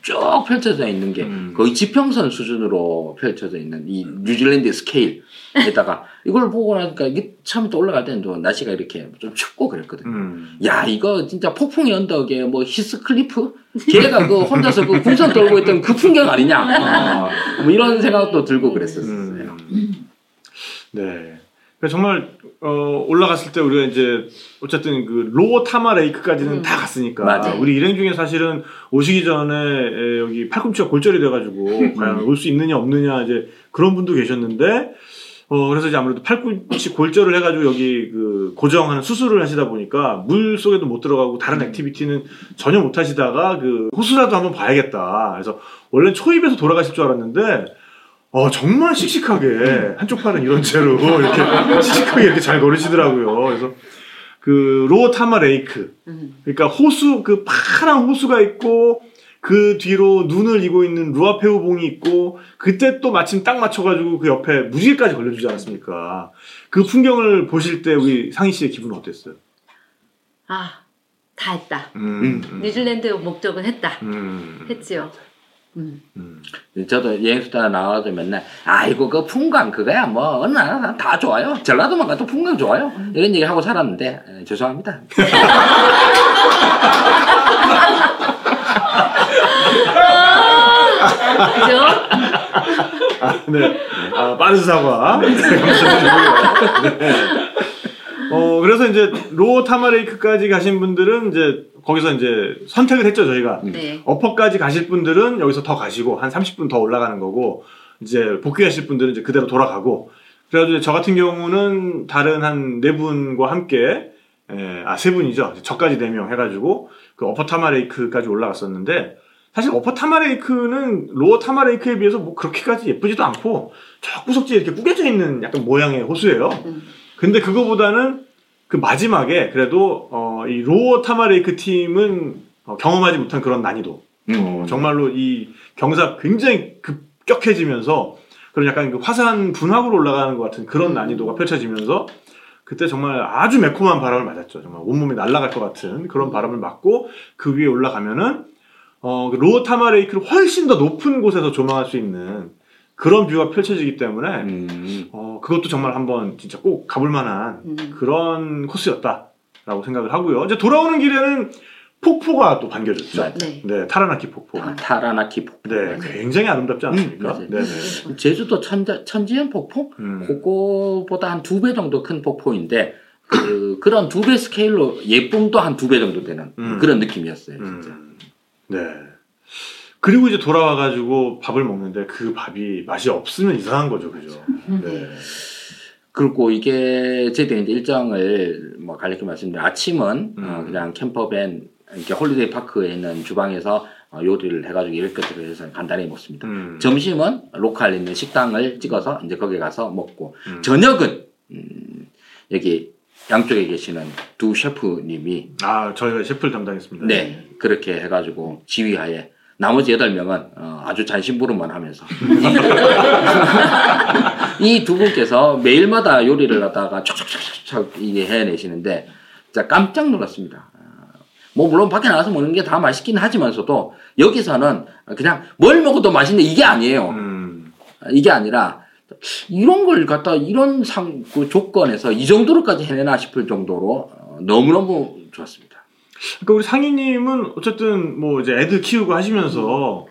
쭉 펼쳐져 있는 게 음. 거의 지평선 수준으로 펼쳐져 있는 이 뉴질랜드 스케일에다가 이걸 보고 나니까 이게 처음부터 올라갈 때는 또 날씨가 이렇게 좀 춥고 그랬거든요. 음. 야 이거 진짜 폭풍의 언덕에 뭐 히스클리프 걔가 그 혼자서 그 군산 돌고 있던 그 풍경 아니냐 어, 뭐 이런 생각도 들고 그랬었어요. 음. 네. 그러니까 정말 어, 올라갔을 때 우리가 이제 어쨌든 그 Lower Tama Lake까지는 음. 다 갔으니까 맞아요. 우리 일행 중에 사실은 오시기 전에 에, 여기 팔꿈치가 골절이 돼가지고 과연 올 수 있느냐 없느냐 이제 그런 분도 계셨는데 어 그래서 이제 아무래도 팔꿈치 골절을 해가지고 여기 그 고정하는 수술을 하시다 보니까 물 속에도 못 들어가고 다른 activity는 전혀 못 하시다가 그 호수라도 한번 봐야겠다. 그래서 원래 초입에서 돌아가실 줄 알았는데 어 정말 씩씩하게 한쪽 팔은 이런 채로 이렇게 씩씩하게 이렇게 잘 걸으시더라고요. 그래서 그 Lower Tama Lake 음. 그러니까 호수 그 파란 호수가 있고 그 뒤로 눈을 이고 있는 루아페우 봉이 있고 그때 또 마침 딱 맞춰가지고 그 옆에 무지개까지 걸려주지 않았습니까? 그 풍경을 보실 때 우리 상희 씨의 기분은 어땠어요? 아, 다 했다. 음, 뉴질랜드 목적은 했다. 음, 했지요. 음. 음. 저도 여행수다 나와서 맨날 아이고 그 풍광 그거야 뭐 어느 나라 다 좋아요. 전라도만 가도 풍광 좋아요. 이런 얘기 하고 살았는데 에, 죄송합니다. 그죠? 아, 네. 아, 빠른 사과. 네. 네. 어, 그래서 이제 Lower Tama Lake까지 가신 분들은 이제 거기서 이제 선택을 했죠, 저희가. 네. Upper까지 가실 분들은 여기서 더 가시고 한 30분 더 올라가는 거고 이제 복귀하실 분들은 이제 그대로 돌아가고 그래가지고 저 같은 경우는 다른 한 네 분과 함께 아 세 분이죠 저까지 네 명 해가지고 그 Upper Tama Lake까지 올라갔었는데 사실 Upper Tama Lake는 Lower Tama Lake에 비해서 뭐 그렇게까지 예쁘지도 않고 저 구석지에 이렇게 꾸겨져 있는 약간 모양의 호수예요. 음. 근데 그거보다는 그 마지막에 그래도 어, 이 Lower Tama Lake 팀은 어, 경험하지 못한 그런 난이도 어, 정말로 이 경사 굉장히 급격해지면서 그런 약간 그 화산 분화구로 올라가는 것 같은 그런 난이도가 펼쳐지면서 그때 정말 아주 매콤한 바람을 맞았죠. 정말 온몸이 날아갈 것 같은 그런 바람을 맞고 그 위에 올라가면은 어, 그 Lower Tama Lake를 훨씬 더 높은 곳에서 조망할 수 있는 그런 view가 펼쳐지기 때문에 음. 어, 그것도 정말 한번 진짜 꼭 가볼 만한 음. 그런 코스였다라고 생각을 하고요. 이제 돌아오는 길에는 폭포가 또 반겨줬죠. 네. 네, 타라나키 폭포. 타- 타라나키 폭포. 네, 굉장히 아름답지 않습니까? 음, 맞아요. 네, 네. 제주도 천자, 천지연 폭포? 음. 그거보다 한 두 배 정도 큰 폭포인데 그, 그런 두 배 스케일로 예쁨도 한 두 배 정도 되는 음. 그런 느낌이었어요, 진짜. 음, 네. 그리고 이제 돌아와가지고 밥을 먹는데 그 밥이 맛이 없으면 이상한 거죠, 그죠? 네. 그리고 이게 저희들이 이제 일정을 뭐 간략히 말씀드리면 아침은 음. 어, 그냥 campervan 이렇게 holiday park에 있는 주방에서 어, 요리를 해가지고 이럴 것들을 해서 간단히 먹습니다. 음. 점심은 local 있는 식당을 찍어서 이제 거기 가서 먹고 음. 저녁은 음, 여기 양쪽에 계시는 두 셰프님이 아, 저희가 셰프를 담당했습니다. 네 그렇게 해가지고 지휘하에 나머지 여덟 명은 어, 아주 잔심부름만 하면서 이 두 분께서 매일마다 요리를 하다가 촉촉촉촉 이게 해내시는데 진짜 깜짝 놀랐습니다. 어, 뭐 물론 밖에 나가서 먹는 게 다 맛있긴 하지만서도 여기서는 그냥 뭘 먹어도 맛있는데 이게 아니에요. 음. 이게 아니라 이런 걸 갖다 이런 상, 그 조건에서 이 정도로까지 해내나 싶을 정도로 어, 너무너무 좋았습니다. 그러니까 우리 상희님은 어쨌든 뭐 이제 애들 키우고 하시면서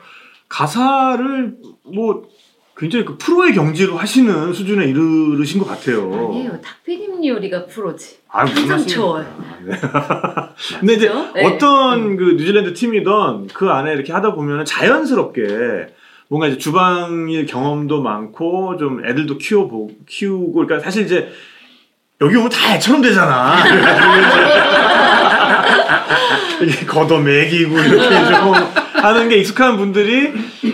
가사를 뭐 굉장히 그 프로의 경지로 하시는 수준에 이르신 것 같아요. 아니에요. 탁피님 요리가 프로지. 아, 항상? 좋아요. 네. 근데 이제? 네. 어떤 그 뉴질랜드 팀이던 그 안에 이렇게 하다 보면 자연스럽게 뭔가 이제 주방일 경험도 많고 좀 애들도 키워보 키우고 그러니까 사실 이제 여기 오면 다 애처럼 되잖아. 이게 걷어 먹이고 이렇게 좀 하는 게 익숙한 분들이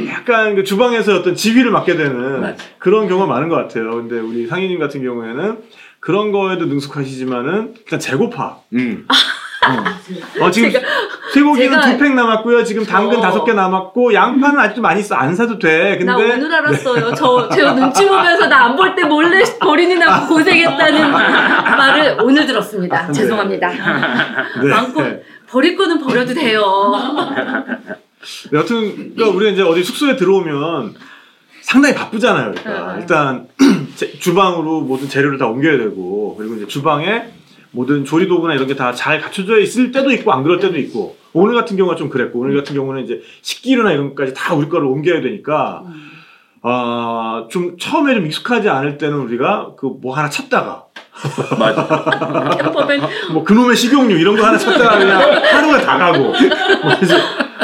약간 그 주방에서 어떤 지휘를 맡게 되는 맞아요. 그런 경우가 많은 것 같아요. 근데 우리 상희님 같은 경우에는 그런 거에도 능숙하시지만은 일단 재고파. 음. 어, 지금 제가- 쇠고기는 제가- 두팩 남았고요. 지금 당근 저- 다섯 개 남았고 양파는 아직도 많이 있어. 안 사도 돼. 근데 나 오늘 알았어요. 저, 제가 눈치 보면서 나 안 볼 때 몰래 버린이나 고생했다는 말을 오늘 들었습니다. 네. 죄송합니다. 네. 많고 버릴 거는 버려도 돼요. 네, 여튼 그러니까 우리가 이제 어디 숙소에 들어오면 상당히 바쁘잖아요. 그러니까 네. 일단 제- 주방으로 모든 재료를 다 옮겨야 되고 그리고 이제 주방에 모든 조리 도구나 이런 게 다 잘 갖춰져 있을 때도 있고 안 그럴 때도 있고 오늘 같은 경우가 좀 그랬고 오늘 같은 경우는 이제 식기류나 이런 것까지 다 우리 거를 옮겨야 되니까 아, 좀 처음에 좀 익숙하지 않을 때는 우리가 그 뭐 하나 찾다가 맞아. 뭐 그놈의 식용유 이런 거 하나 찾다가 그냥 하루가 다 가고 뭐, 이제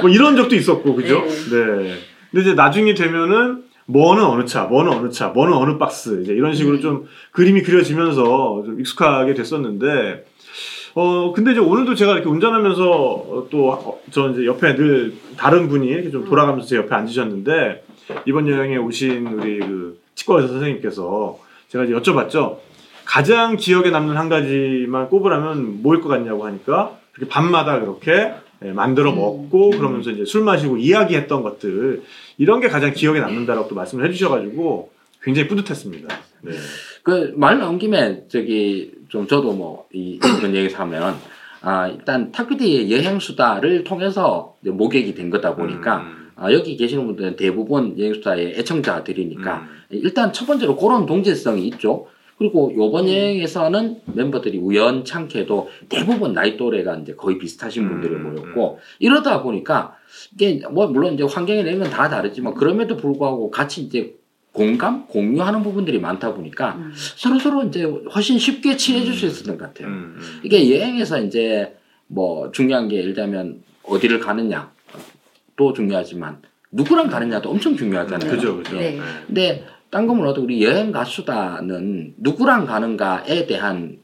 뭐 이런 적도 있었고 그죠? 네. 근데 이제 나중에 되면은 뭐는 어느 차, 뭐는 어느 차, 뭐는 어느 박스. 이제 이런 식으로 좀 그림이 그려지면서 좀 익숙하게 됐었는데 어 근데 이제 오늘도 제가 이렇게 운전하면서 또 저 이제 옆에 늘 다른 분이 이렇게 좀 돌아가면서 제 옆에 앉으셨는데 이번 여행에 오신 우리 그 치과 의사 선생님께서 제가 이제 여쭤봤죠. 가장 기억에 남는 한 가지만 꼽으라면 뭐일 것 같냐고 하니까 이렇게 밤마다 그렇게 예, 만들어 먹고 그러면서 이제 술 마시고 이야기했던 것들 이런 게 가장 기억에 남는다라고 또 말씀을 해주셔가지고 굉장히 뿌듯했습니다. 네. 그 말 나온 김에 저기 좀 저도 뭐 이, 이런 얘기를 하면 아 일단 탁피디의 여행 수다를 통해서 이제 모객이 된 거다 보니까 음, 아, 여기 계시는 분들은 대부분 여행 수다의 애청자들이니까 음. 일단 첫 번째로 그런 동질성이 있죠. 그리고 요번 여행에서는 멤버들이 우연찮게도 대부분 나이 또래가 이제 거의 비슷하신 분들이 음, 모였고 이러다 보니까 이게 뭐 물론 이제 환경에 내면 다 다르지만 그럼에도 불구하고 같이 이제 공감 공유하는 부분들이 많다 보니까 음. 서로 서로 이제 훨씬 쉽게 친해질 수 있었던 것 같아요. 음, 음. 이게 여행에서 이제 뭐 중요한 게 예를 들면 어디를 가느냐 또 중요하지만 누구랑 가느냐도 엄청 중요하잖아요. 그죠, 그죠. 네. 근데 딴거 몰라도 우리 여행 가수다는 누구랑 가는가에 대한 음,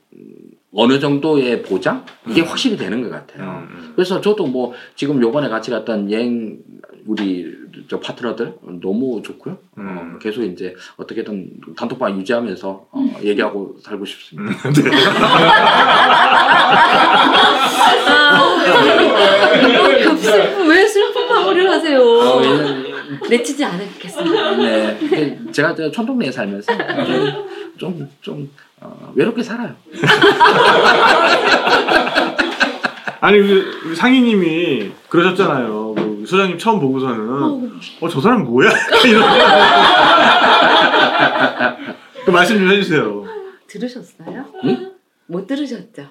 어느 정도의 보장 이게 확실히 되는 것 같아요. 음, 음. 그래서 저도 뭐 지금 요번에 같이 갔던 여행 우리 저 파트너들 너무 좋고요. 어, 음. 계속 이제 어떻게든 단톡방 유지하면서 어, 얘기하고 살고 싶습니다. 아, 급슬픈 왜 슬픈 마무리를 하세요? 어, 왜냐면 내치지 않겠습니다. 네, 제가 저 촌동네에 살면서 좀, 좀, 어, 외롭게 살아요. 아니 우리, 우리 상희님이 그러셨잖아요. 그 소장님 처음 보고서는 어 저 사람 뭐야? 이런 그 말씀 좀 해주세요. 들으셨어요? 응? 못 들으셨죠?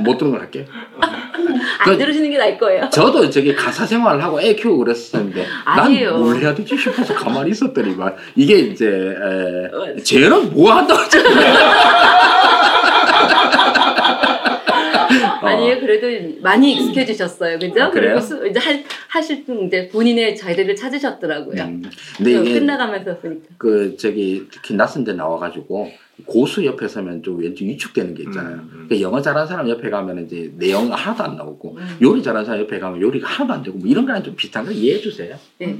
못 들은 걸 할게. 안 그- 들으시는 게 나을 거예요. 저도 저기 가사 생활을 하고 애 키우고 그랬었는데 아니에요. 난뭘 해야 되지 싶어서 가만히 있었더니만 이게 이제 에, 쟤는 뭐 한다고 아니요, 그래도 많이 익숙해지셨어요, 그죠? 아? 그리고 수- 이제 하, 하실 때 이제 본인의 자리를 찾으셨더라고요. 음. 근데 끝나가면서 보니까. 그 저기 특히 낯선 데 나와 가지고 고수 옆에 서면 좀 왠지 위축되는 게 있잖아요. 음, 음. 그러니까 영어 잘하는 사람 옆에 가면 이제 내용 하나도 안 나오고 음. 요리 잘하는 사람 옆에 가면 요리가 하나도 안 되고 뭐 이런 거랑 좀 비슷한 거 이해해 주세요. 네.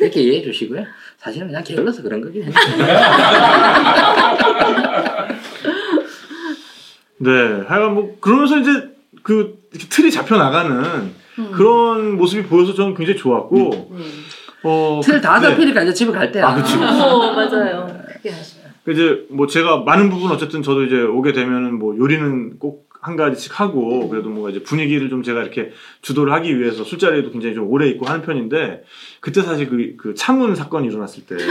이렇게 이해해 주시고요. 사실은 그냥 게을러서 그런 거긴 해요. 네, 하여간 뭐 그러면서 이제 그 이렇게 틀이 잡혀 나가는 음. 그런 모습이 보여서 저는 굉장히 좋았고 네. 어 틀다 네. 잡히니까 이제 집에 갈 때야. 아, 그치. 어, 맞아요. 그게 아쉽다. 이제 뭐 제가 많은 부분 어쨌든 저도 이제 오게 되면은 뭐 요리는 꼭 한 가지씩 하고 그래도 뭔가 이제 분위기를 좀 제가 이렇게 주도를 하기 위해서 술자리에도 굉장히 좀 오래 있고 하는 편인데 그때 사실 그, 그 창문 사건이 일어났을 때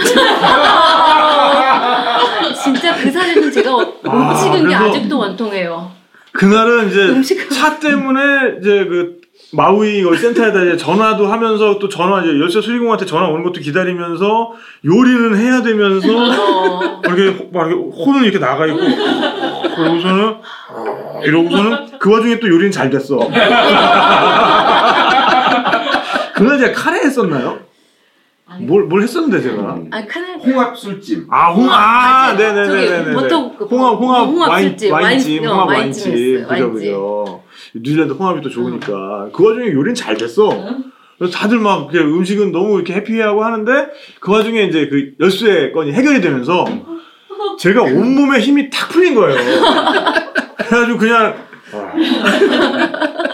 진짜 그 사례는 제가 못 아, 찍은 게 아직도 원통해요. 그날은 이제 음식 차 때문에 이제 그 마우이 센터에다 이제 전화도 하면서 또 전화 이제 열쇠 수리공한테 전화 오는 것도 기다리면서 요리는 해야 되면서 어, 이렇게 막 이렇게 호는 이렇게 나가 있고 그러고서는 이러고서는 그 와중에 또 요리는 잘 됐어. 그날 제가 카레 했었나요? 뭘, 뭘 했었는데 제가? 아 카네 홍합 술집. 아, 홍, 아, 맞아요. 네네네네. 저기 보통 그 홍합, 홍합, 홍합 와인, 술집, 와인집, 와인- 홍합 어, 와인집. 그죠. 그죠. 뉴질랜드 홍합이 또 좋으니까. 그 와중에 요리는 잘 됐어. 그래서 다들 막 음식은 너무 이렇게 해피하고 하는데 그 와중에 이제 그 열쇠 건이 해결이 되면서 제가 온몸에 힘이 탁 풀린 거예요. 그래가지고 그냥 아,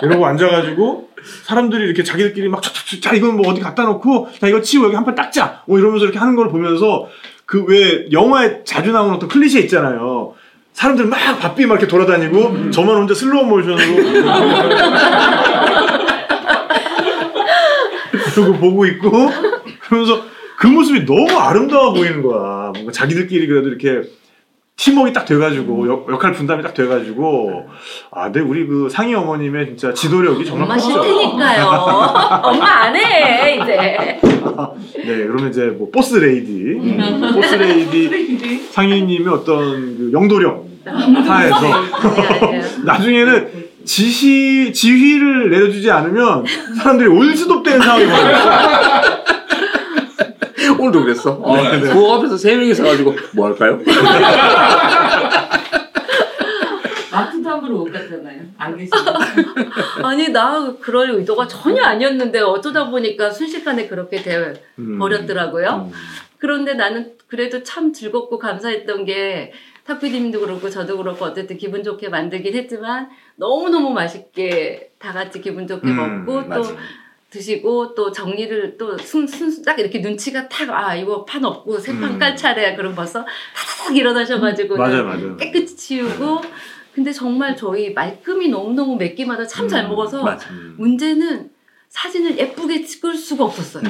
이러고 앉아가지고 사람들이 이렇게 자기들끼리 막 촥촥촥 자 이건 뭐 어디 갖다 놓고 자 이거 치우고 여기 한 판 닦자 뭐 이러면서 이렇게 하는 걸 보면서 그 왜 영화에 자주 나오는 어떤 클리셰 있잖아요. 사람들 막 바삐 막 이렇게 돌아다니고 저만 혼자 슬로우 모션으로 그러고 보고 있고 그러면서 그 모습이 너무 아름다워 보이는 거야. 뭔가 자기들끼리 그래도 이렇게 팀워크가 딱 돼가지고 역, 역할 분담이 딱 돼가지고 아, 네 우리 그 상희 어머님의 진짜 지도력이 정말 엄마 컸죠. 싫다니까요. 엄마 안 해 이제. 네, 그러면 이제 뭐 boss lady, 음, boss lady 상희님의 어떤 그 영도력 하에서 아니에요. 나중에는 지시 지휘를 내려주지 않으면 사람들이 올스톱되는 상황이 벌어요. 오늘도 그랬어. 어, 네, 네. 그 앞에서 세 명이 서 가지고 뭐 할까요? 마트도 함부로 못 갔잖아요. 안 계시고. 아니 나 그럴 의도가 전혀 아니었는데 어쩌다 보니까 순식간에 그렇게 돼 음. 버렸더라고요. 음. 그런데 나는 그래도 참 즐겁고 감사했던 게 탁피디님도 그렇고 저도 그렇고 어쨌든 기분 좋게 만들긴 했지만 너무너무 맛있게 다 같이 기분 좋게 음, 먹고 또 맞아. 드시고 또 정리를 또 순순 딱 이렇게 눈치가 탁 아 이거 판 없고 새판 음. 깔 차례야 그럼 벌써 타닥 일어나셔가지고 맞아요, 맞아요. 깨끗이 치우고 근데 정말 저희 말끔히 너무너무 몇 끼마다 참잘 음, 먹어서. 음. 문제는 사진을 예쁘게 찍을 수가 없었어요.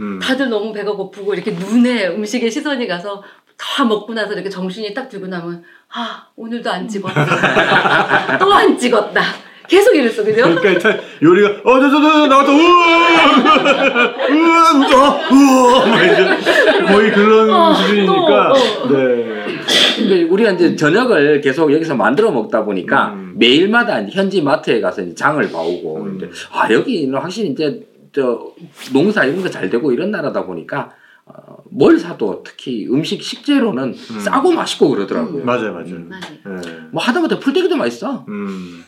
음. 다들 너무 배가 고프고 이렇게 눈에 음식에 시선이 가서 다 먹고 나서 이렇게 정신이 딱 들고 나면 아 오늘도 안 찍었다 또 안 찍었다 계속 이랬어 그죠? 그러니까 일단 요리가 어 저 저 저 나왔다 우와 우와 우와 우와 막 이제 거의 그런 어, 수준이니까 또, 어. 네 근데 우리가 이제 저녁을 계속 여기서 만들어 먹다 보니까 음. 매일마다 이제 현지 마트에 가서 이제 장을 봐오고 음. 이제 아 여기는 확실히 이제 저 농사 이런 거 잘 되고 이런 나라다 보니까 어, 뭘 사도 특히 음식 식재료는 싸고 맛있고 그러더라고요. 맞아요 맞아요 음. 맞아요. 네. 뭐 하다못해 풀떼기도 맛있어. 음.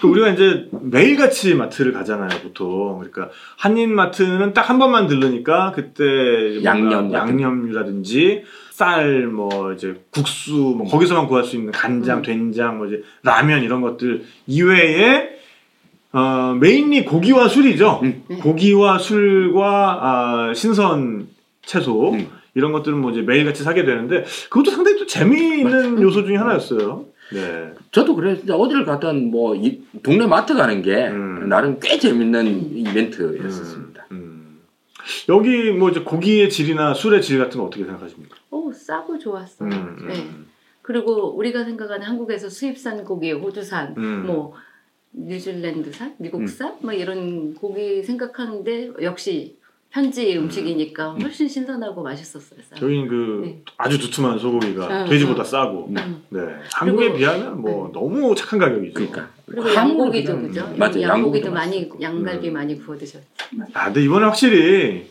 그 우리가 이제 매일같이 마트를 가잖아요, 보통. 그러니까 한인 마트는 딱 한 번만 들르니까 그때 양념 같은 양념류라든지 쌀, 뭐 이제 국수, 뭐 거기서만 구할 수 있는 간장, 음. 된장, 뭐 이제 라면 이런 것들 이외에 어, 메인리 고기와 술이죠. 음. 고기와 술과 아, 신선 채소 음. 이런 것들은 뭐 이제 매일같이 사게 되는데 그것도 상당히 또 재미있는 요소 중에 하나였어요. 네. 저도 그래 진짜 어디를 가든 뭐이 동네 마트 가는 게 음. 나름 꽤 재밌는 이벤트였었습니다. 음. 여기 뭐 이제 고기의 질이나 술의 질 같은 거 어떻게 생각하십니까? 오 싸고 좋았어요. 음, 음, 네. 그리고 우리가 생각하는 한국에서 수입산 고기, 호주산, 음. 뭐 뉴질랜드산, 미국산, 뭐 이런 고기 생각하는데 역시 현지 음식이니까 훨씬 신선하고 맛있었어요. 싸. 여기는 그 네. 아주 두툼한 소고기가 응, 돼지보다 응. 싸고 음. 네 한국에 그리고- 비하면 뭐 너무 착한 가격이죠. 그러니까. 그리고 양고기도 그죠? 맞아요. 양고기도 양고기도 많이. 양갈비 음. 많이 구워 드셨죠. 아, 근데 이번에 확실히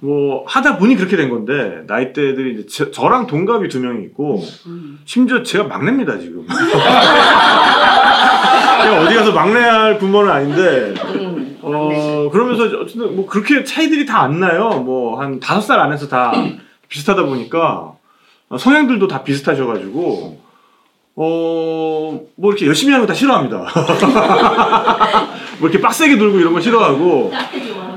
뭐 하다 보니 그렇게 된 건데 나이대들이 이제 저, 저랑 동갑이 두 명이 있고 음. 심지어 제가 막내입니다 지금. 제가 어디 가서 막내할 부모는 아닌데 음. 어 네. 그러면서 어쨌든 뭐 그렇게 차이들이 다 안 나요. 뭐 한 다섯 살 안에서 다 비슷하다 보니까 어, 성향들도 다 비슷하셔가지고 어 뭐 이렇게 열심히 하는 거 다 싫어합니다. 뭐 이렇게 빡세게 놀고 이런 거 싫어하고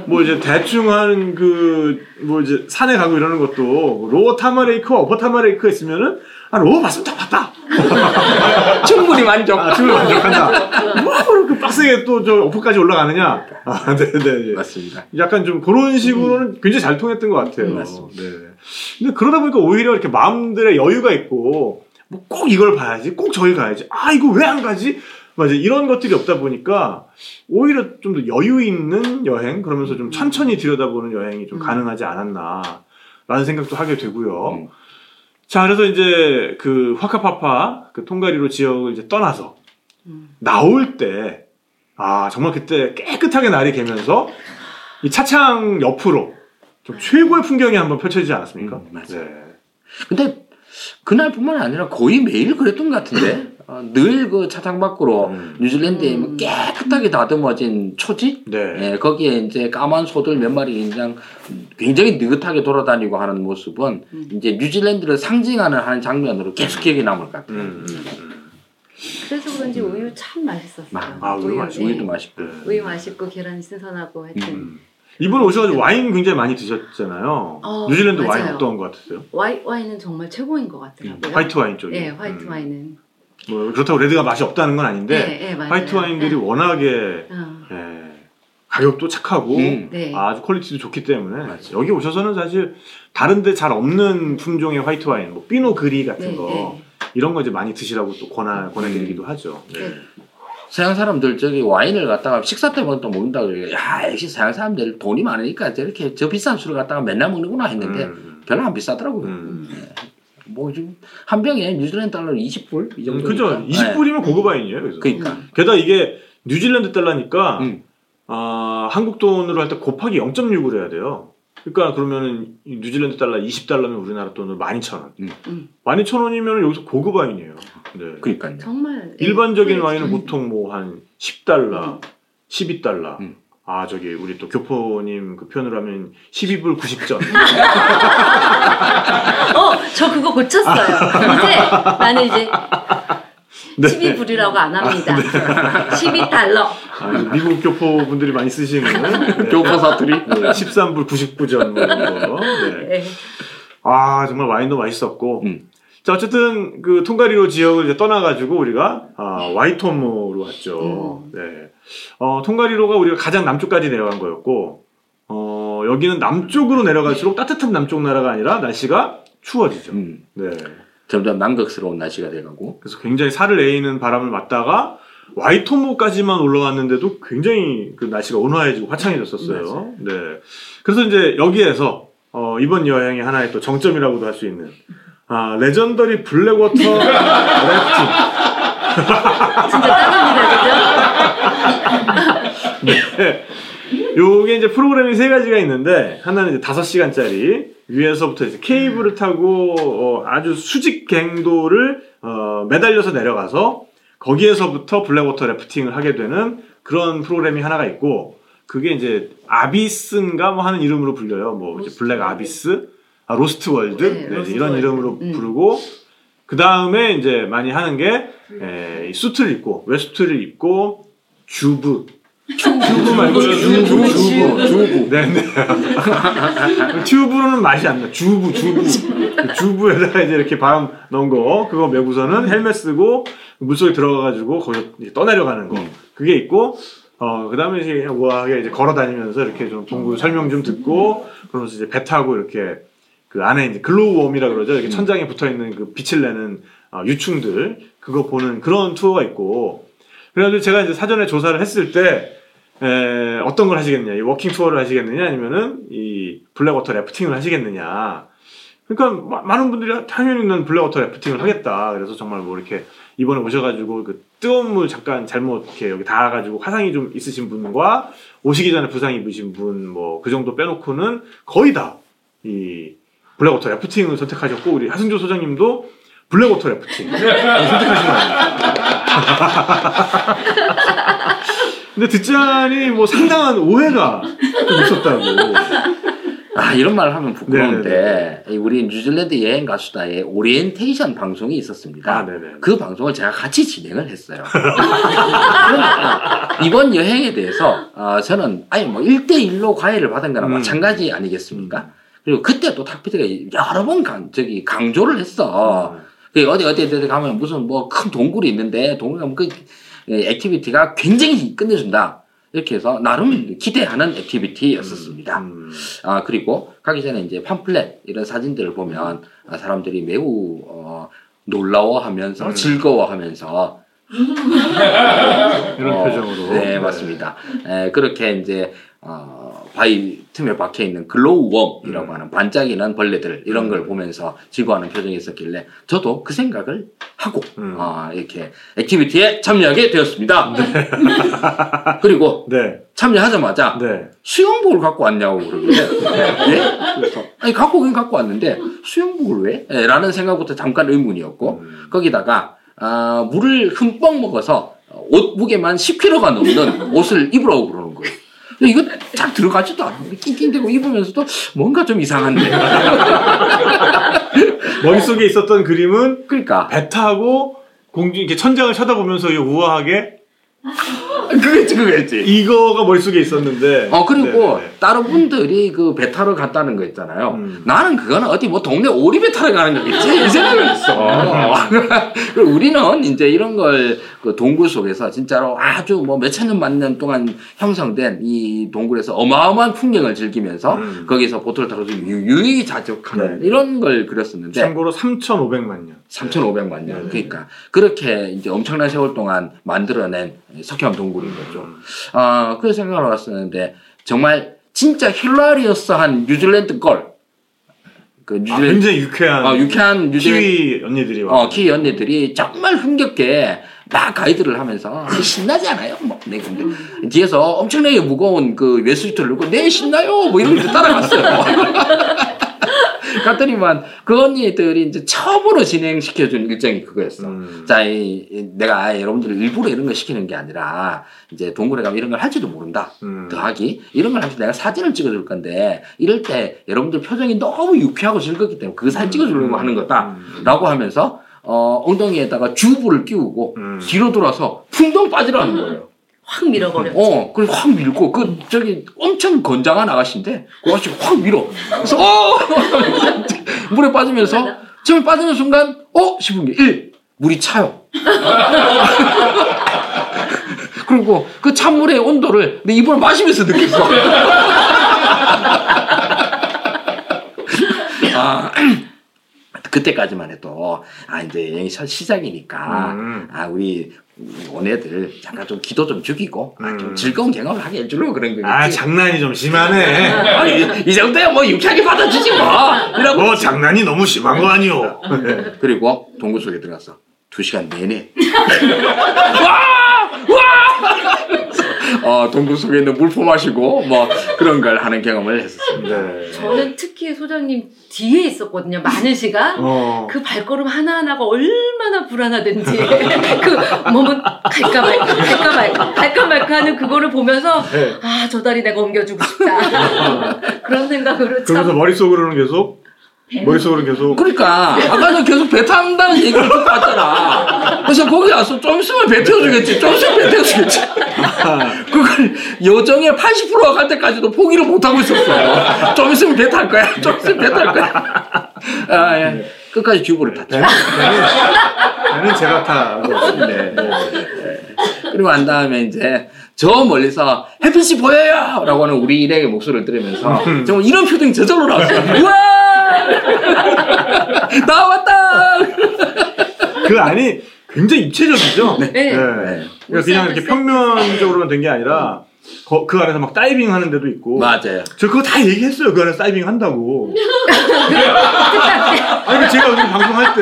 뭐 이제 대충 하는 그 뭐 이제 산에 가고 이러는 것도 로어 타마레이크와 어퍼 타마레이크가 있으면은 아 Lower 봤으면 다 봤다. 충분히 만족. 아 지금 만족한다. 빡세게 또저 Upper까지 올라가느냐. 아 네네. 맞습니다. 약간 좀 그런 식으로는 굉장히 잘 통했던 것 같아요. 음, 맞습니다. 네. 근데 그러다 보니까 오히려 이렇게 마음들의 여유가 있고 뭐 꼭 이걸 봐야지, 꼭 저기 가야지. 아 이거 왜 안 가지? 맞아 이런 것들이 없다 보니까 오히려 좀 더 여유 있는 여행 그러면서 좀 천천히 들여다보는 여행이 좀 음. 가능하지 않았나라는 생각도 하게 되고요. 음. 자 그래서 이제 그 화카파파 그 통가리로 지역을 이제 떠나서 음. 나올 때, 아, 정말 그때 깨끗하게 날이 개면서 이 차창 옆으로 좀 최고의 풍경이 한번 펼쳐지지 않았습니까? 음, 맞아요. 네. 근데 그날뿐만 아니라 거의 매일 그랬던 것 같은데 어, 늘그 차장 밖으로 음. 뉴질랜드에 뭐 음. 깨끗하게 다듬어진 초지 네. 예, 거기에 이제 까만 소들 몇 마리 그냥 굉장히 느긋하게 돌아다니고 하는 모습은 음. 이제 뉴질랜드를 상징하는 하는 장면으로 계속 기억에 남을 것 같아요. 음, 음, 음. 그래서 그런지 우유 참 맛있었어요. 마- 아, 우유 맛있- 네. 우유도 맛있고. 네. 우유 맛있고 계란 신선하고 하여튼 음. 이번에 오셔가지고 와인 굉장히 많이 드셨잖아요. 어, 뉴질랜드 와인 맞아요. 어떤 것 같으세요? 와이, 와인은 정말 최고인 것 같더라고요. 화이트 와인 쪽이. 네, 화이트 음. 와인은. 뭐 그렇다고 red가 맛이 없다는 건 아닌데 네, 네. 화이트 와인들이 네. 워낙에 어, 예, 가격도 착하고 음. 네. 아주 퀄리티도 좋기 때문에 맞아요. 여기 오셔서는 사실 다른데 잘 없는 품종의 화이트 와인, 뭐 Pinot Gris 같은 네, 거 네. 이런 거 이제 많이 드시라고 또 권하 권해드리기도 하죠. 네. 네. 서양 사람들 저기 와인을 갖다가 식사 때면은 또 먹는다 그래요. 야 역시 서양 사람들 돈이 많으니까 저렇게 저 비싼 술을 갖다가 맨날 먹는구나 했는데 음, 별로 안 비싸더라고요. 음. 뭐 지금 한 병에 뉴질랜드 달러 20불 이 음, 정도. 그죠? 20불이면 고급 와인이에요. 그래서. 그러니까. 음. 게다가 이게 뉴질랜드 달러니까 음. 아, 한국 돈으로 할 때 곱하기 0.6을 해야 돼요. 그러니까 그러면은 이 뉴질랜드 달러 20달러면 우리나라 돈으로 12,000원. 음. 음. 12,000원이면 여기서 고급 와인이에요. 네. 그러니까요. 정말 네. 일반적인 음. 와인은 보통 뭐 한 10달러, 음. 12달러. 음. 아 저기 우리 또 교포님 그 표현으로 하면 12불 90전. 어, 저 그거 고쳤어요. 이제 나는 이제 네. 12불이라고 안 합니다. 12달러. 아, 미국 교포 분들이 많이 쓰시는 네. 교포 사투리. 네, 13불 99전 뭐 이런 거. 네. 네. 아 정말 와인도 맛있었고. 음. 자 어쨌든 그 통가리로 지역을 이제 떠나가지고 우리가 아, 와이토모로 왔죠. 음. 네. 어, 통가리로가 우리가 가장 남쪽까지 내려간 거였고 어, 여기는 남쪽으로 내려갈수록 따뜻한 남쪽 나라가 아니라 날씨가 추워지죠. 음. 네. 점점 남극스러운 날씨가 돼가고. 그래서 굉장히 살을 에이는 바람을 맞다가 와이토모까지만 올라왔는데도 굉장히 그 날씨가 온화해지고 화창해졌었어요. 네. 그래서 이제 여기에서 어, 이번 여행의 하나의 또 정점이라고도 할 수 있는 아, Legendary Black Water 래프팅. 진짜 땀납니다. 네. 요게 이제 프로그램이 세 가지가 있는데 하나는 이제 다섯 시간짜리 위에서부터 이제 케이블을 타고 어, 아주 수직 갱도를 어, 매달려서 내려가서 거기에서부터 Black Water 래프팅을 하게 되는 그런 프로그램이 하나가 있고 그게 이제 Abyss인가 뭐 하는 이름으로 불려요. 뭐 이제 Black. Abyss, 아 Lost World 네, 네, Lost 이런 World. 이름으로 음. 부르고 그 다음에 이제 많이 하는 게 에, 이 수트를 입고 wetsuit를 입고 주브 튜브 말고 주부 주부 주부 네네. 튜브로는 맛이 안 나. 주부 주부. 그 주부에다가 이제 이렇게 바람 넣은 거. 그거 메고서는 헬멧 쓰고 물속에 들어가가지고 거기서 이제 떠내려가는 거. 그게 있고 어 그다음에 이제 우아하게 이제 걸어 다니면서 이렇게 좀 동굴 설명 좀 듣고 그러면서 이제 배 타고 이렇게 그 안에 이제 glowworm이라 그러죠. 이렇게 천장에 붙어 있는 그 빛을 내는 어, 유충들. 그거 보는 그런 투어가 있고. 그래가지고 제가 이제 사전에 조사를 했을 때 에, 어떤 걸 하시겠느냐, 이 walking 투어를 하시겠느냐, 아니면은 이 Black Water 래프팅을 하시겠느냐. 그러니까 마- 많은 분들이 당연히 는 Black Water 래프팅을 하겠다. 그래서 정말 뭐 이렇게 이번에 오셔가지고 그 뜨거운 물 잠깐 잘못 이렇게 여기 닿아가지고 화상이 좀 있으신 분과 오시기 전에 부상 입으신 분 뭐 그 정도 빼놓고는 거의 다 이 Black Water 래프팅을 선택하셨고 우리 하승조 소장님도 Black Water 래프팅 선택하신 거 아니에요? 근데 듣자니 뭐 상당한 오해가 좀 있었다고. 아 이런 말 하면 부끄러운데 네네네. 이 우리 뉴질랜드 여행 갔수다의 오리엔테이션 방송이 있었습니다. 아, 네네. 그 방송을 제가 같이 진행을 했어요. 그러니까 이번 여행에 대해서 어, 저는 아니 뭐 1대1로 과외를 받은 거나 음. 마찬가지 아니겠습니까? 그리고 그때 또 탁피디가 여러 번 강, 저기 강조를 했어. 그 어디 어디 어디 가면 무슨 뭐 큰 동굴이 있는데 동굴 가면 그 에, activity가 굉장히 끝내준다. 이렇게 해서 나름 기대하는 activity였었습니다. 음. 아 그리고 가기 전에 이제 팜플렛 이런 사진들을 보면 아, 사람들이 매우 어, 놀라워하면서 음. 즐거워하면서 이런 어, 표정으로. 네, 맞습니다. 에, 그렇게 이제 어, 바위 틈에 박혀 있는 glowworm이라고 음. 하는 반짝이는 벌레들 이런 음. 걸 보면서 즐거워하는 표정이 있었길래 저도 그 생각을 하고 음. 어, 이렇게 activity에 참여하게 되었습니다. 그리고 네. 참여하자마자 네. 수영복을 갖고 왔냐고 그러길래 예? 그래서 아니 갖고 오긴 갖고 왔는데 수영복을 왜? 예, 라는 생각부터 잠깐 의문이었고 음. 거기다가 아, 물을 흠뻑 먹어서 옷 무게만 10kg가 넘는 옷을 입으라고 그러는. 근데 이거 잘 들어가지도 않아. 낑낑대고 입으면서도 뭔가 좀 이상한데. 머릿속에 있었던 그림은 그러니까 배 타고 공중 이렇게 천장을 쳐다보면서 이 우아하게 그거지 그거지. 이거가 머릿속에 있었는데. 어 그리고 네, 네. 다른 분들이 그 배 타러 갔다는 거 있잖아요. 음. 나는 그거는 어디 뭐 동네 오리배 타러 가는 거겠지 이 생각을 했어. 그리고 우리는 이제 이런 걸 그 동굴 속에서 진짜로 아주 뭐 몇천 년 만년 동안 형성된 이 동굴에서 어마어마한 풍경을 즐기면서 음. 거기서 보트를 타고 좀 유- 유유자적하는 네. 이런 걸 그렸었는데 참고로 3,500만 년. 3,500만 년. 네. 그러니까 그렇게 이제 엄청난 세월 동안 만들어낸 석회 동굴 인 거죠. 아, 그 생각을 해봤었는데, 정말 진짜 hilarious한 뉴질랜드 girl. 그 아, 뉴질랜드, 굉장히 유쾌한 어, 유쾌한 뉴질랜드, 키위 언니들이 와. 어, 키위 언니들이 정말 흥겹게 막 가이드를 하면서 신나지 않아요? 뭐, 네, 근데 뒤에서 엄청나게 무거운 그 wetsuit를 들고 네, 신나요! 뭐 이런 거 따라갔어요. 갔더니만 그 언니들이 이제 처음으로 진행시켜준 일정이 그거였어. 음. 자, 이, 이 내가 여러분들 일부러 이런 걸 시키는 게 아니라 이제 동굴에 가면 이런 걸 할지도 모른다. 음. 더하기 이런 걸 하면서 내가 사진을 찍어줄 건데 이럴 때 여러분들 표정이 너무 유쾌하고 즐겁기 때문에 그 사진 찍어주려고 하는 거다. 음. 라고 하면서 어, ong덩이에다가 주부를 끼우고 음. 뒤로 돌아서 풍덩 빠지라는 거예요. 확 밀어버렸지. 어, 그래서 확 밀고, 그, 저기, 엄청 건장한 아가씨인데, 그 아가씨가 확 밀어. 그래서, 어! 물에 빠지면서, 처음에 빠지는 순간, 어? 싶은 게, 1. 물이 차요. 그리고 그 찬물의 온도를 내 입을 마시면서 느꼈어. 아, 그때까지만 해도, 아, 이제 여행이 첫 시작이니까, 음. 아, 우리 오네들 잠깐 좀 기도 좀 죽이고, 아, 좀 음. 즐거운 경험을 하게 해주려고 그런 거겠지. 아 장난이 좀 심하네. 아, 이, 이 정도야 뭐 유쾌하게 받아주지 뭐. 이러고. 뭐 장난이 너무 심한 거 아니오. 네. 그리고 동굴 속에 들어가서 두 시간 내내. 와! 와! 어, 동굴 속에 있는 물포 마시고, 뭐, 그런 걸 하는 경험을 했었습니다. 네. 저는 특히 소장님 뒤에 있었거든요. 많은 시간. 어. 그 발걸음 하나 하나가 얼마나 불안하든지 그 몸은 갈까 말까 갈까 말까 갈까 말까 하는 그거를 보면서 네. 아저 다리 내가 옮겨주고 싶다 그런 생각으로 그러면서 참 머릿 속으로는 계속 머릿속으로는 계속 그러니까, 아까는 계속 배 탄다는 얘기를 듣고 왔잖아. 그래서 거기 와서 좀 있으면 배 태워주겠지. 좀 있으면 배 태워주겠지. 그걸 여정의 80%가 갈 때까지도 포기를 못하고 있었어. 좀 있으면 배 탈 거야. 좀 있으면 배 탈 거야. 아, 예. 끝까지 듀브를 탔죠. 배는, 배는, 배는 제가 타고 네. 그리고 난 다음에 이제 저 멀리서 햇빛이 보여요! 라고 하는 우리 일행의 목소리를 들으면서 정말 이런 표정이 저절로 나왔어요. 우와! 나왔다! 그 안이 굉장히 입체적이죠. 네. 그러니까 그냥 이렇게 평면적으로만 된 게 아니라 거- 그 안에서 막 다이빙 하는 데도 있고. 맞아요. 저 그거 다 얘기했어요. 그 안에서 다이빙 한다고. 아니 제가 요즘 방송할 때.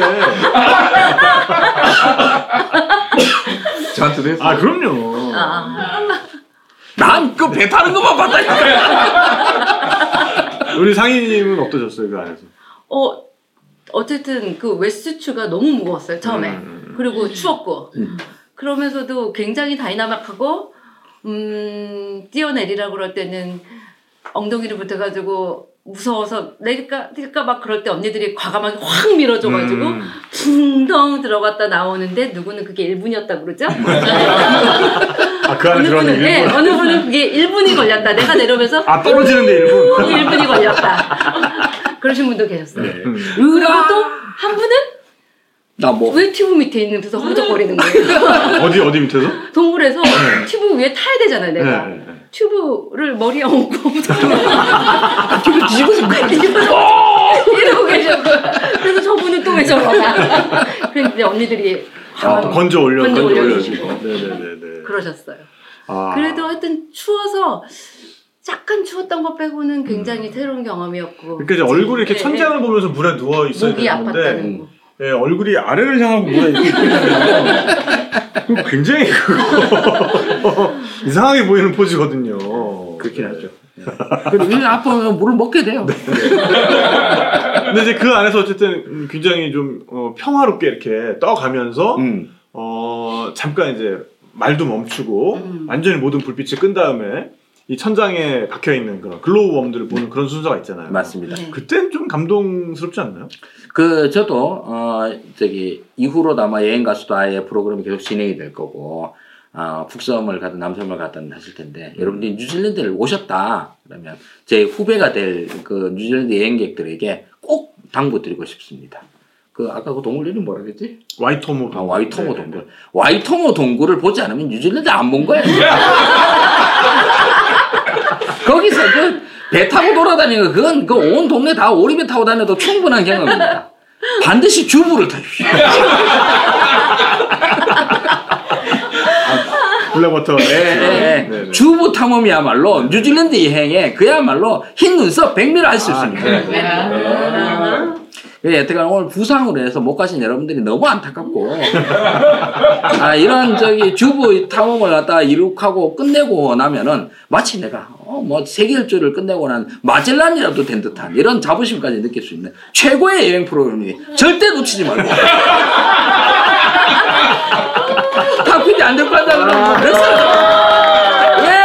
저한테도 했어요. 아 그럼요. 아, 난그 배 타는 것만 봤다니까. 우리 상희님은 어떠셨어요 그 안에서? 어, 어쨌든 그 wetsuit가 너무 무거웠어요, 처음에. 음. 그리고 추웠고. 음. 그러면서도 굉장히 다이나믹하고, 음, 뛰어내리라고 그럴 때는 엉덩이를 붙여가지고 무서워서 내릴까, 뛸까 막 그럴 때 언니들이 과감하게 확 밀어줘가지고, 음. 붕덩 들어갔다 나오는데 누구는 그게 1분이었다 그러죠? 아그 안에 어느 들어가는 분은, 네. 어느 분은 그게 1분이 걸렸다. 내가 내려오면서 아 떨어지는데 일본. 1분이 걸렸다. 그러신 분도 계셨어요. 네. 음. 그리고 또한 분은 나 뭐. 왜 튜브 밑에 있는 데서 허우적거리는 거예요? 어디 어디 밑에서? 동굴에서 튜브 위에 타야 되잖아요, 내가. 네, 네, 네. 튜브를 머리에 얹고 튜브 뒤집어서 이러고 계셨고 그래서 저분은 또 왜 저러나 그랬는데 언니들이 아, 또 건져 올려 건져 올려주시고. 올려주시고. 네네네네. 그러셨어요. 아. 그래도 하여튼 추워서 약간 추웠던 것 빼고는 굉장히 새로운 경험이었고 그러니까 이제 얼굴이 이렇게 네, 천장을 보면서 물에 누워 있어야 목이 되는데 아팠다는 거. 예, 얼굴이 아래를 향하고 물에 이렇게 있거든요. 굉장히 그거 이상하게 보이는 포즈거든요. 그렇긴 하죠. 그리고 일 아프면 물을 먹게 돼요. 근데 이제 그 안에서 어쨌든 굉장히 좀 어, 평화롭게 이렇게 떠가면서 음. 어, 잠깐 이제 말도 멈추고 음. 완전히 모든 불빛을 끈 다음에 이 천장에 박혀 있는 그런 글로우웜들을 보는 그런 순서가 있잖아요. 맞습니다. 네. 그땐 좀 감동스럽지 않나요? 그 저도 어 저기 이후로도 아마 여행 가수도 아예 프로그램이 계속 진행이 될 거고 어 북섬을 가든 남섬을 가든 하실 텐데 여러분들이 뉴질랜드를 오셨다 그러면 제 후배가 될 그 뉴질랜드 여행객들에게 꼭 당부드리고 싶습니다. 그 아까 그 동물 이름 뭐라 그랬지? 와이토모. 아, 와이토모 네, 동굴. 와이토모 동굴을 보지 않으면 뉴질랜드 안 본 거예요. 거기서 그 배 타고 돌아다니는 거 그건 그 온 동네 다 오리배 타고 다녀도 충분한 경험입니다. 반드시 주부를 타십시오. 블랙워터. 예, 예. 네, 네. 주부 탐험이야말로 뉴질랜드 여행에 그야말로 흰 눈썹 백미를 할수 아, 있습니다. 네. 예. 예, 여태까지 오늘 부상으로 해서 못 가신 여러분들이 너무 안타깝고. 아 이런 저기 주부 탐험을 갖다가 이룩하고 끝내고 나면은 마치 내가 어 뭐 세계 일주를 끝내고 난 마젤란이라도 된 듯한 이런 자부심까지 느낄 수 있는 최고의 여행 프로그램이 절대 놓치지 말고. 탁피디 안 들고 간다 그러면 됐어 예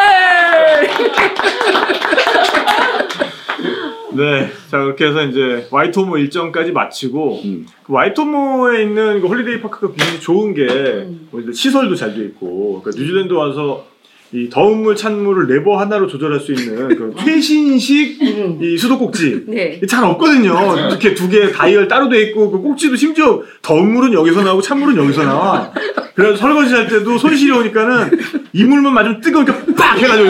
네. 자, 그렇게 해서 이제 와이토모 일정까지 마치고, 음. 그 와이토모에 있는 그 holiday park가 굉장히 좋은 게, 음. 뭐 이제 시설도 잘 돼 있고, 그러니까 뉴질랜드 와서 이 더운 물, 찬 물을 레버 하나로 조절할 수 있는 그런 최신식 음. 이 수도꼭지. 네. 잘 없거든요. 이렇게 두 개 다이얼 따로 돼 있고, 그 꼭지도 심지어 더운 물은 여기서 나오고 찬물은 여기서 나와. 그래서 설거지 할 때도 손 시려우니까는 이물만 맞으면 뜨거우니까 빡! 해가지고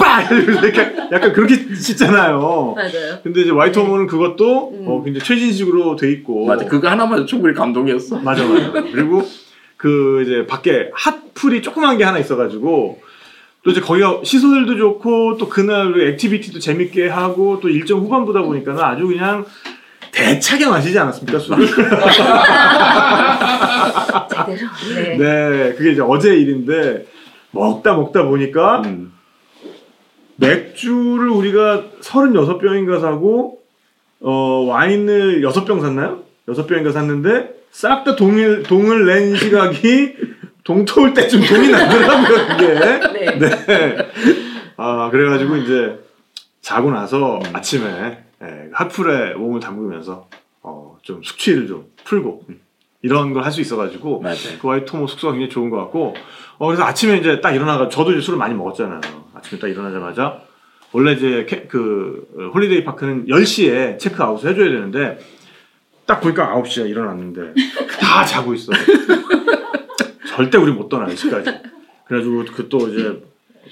빡! 해가지고 이렇게 약간 그렇게 씻잖아요. 맞아요. 근데 이제 와이토모는 그것도 음. 어, 굉장히 최신식으로 돼 있고. 맞아 그거 하나만 충분히 감동이었어 맞아, 맞아. 그리고 그 이제 밖에 hot pool이 조그만 게 하나 있어가지고 또 이제 거기가 시설도 좋고 또 그날 activity도 재밌게 하고 또 일정 후반부다 보니까는 아주 그냥 대차게 마시지 않았습니까 술을? 제대로. 네. 네, 그게 이제 어제 일인데 먹다 먹다 보니까 음. 맥주를 우리가 36병인가 사고 어 와인을 6병 샀나요? 6병인가 샀는데 싹 다 동일 동을 낸 시각이 동토울 때쯤 돈이 나더라고요, 그게. 네. 네. 아, 그래가지고 이제 자고 나서 아침에 예, 핫풀에 몸을 담그면서 어, 좀 숙취를 좀 풀고 이런 걸 할 수 있어가지고 그 와이토모 숙소가 굉장히 좋은 것 같고 어 그래서 아침에 이제 딱 일어나가 저도 이제 술을 많이 먹었잖아요 아침에 딱 일어나자마자 원래 이제 캐- 그 어, holiday park는 10시에 체크아웃을 해줘야 되는데 딱 보니까 9시에 일어났는데 다 자고 있어 절대 우리 못 떠나 10시까지 그래가지고 그 또 이제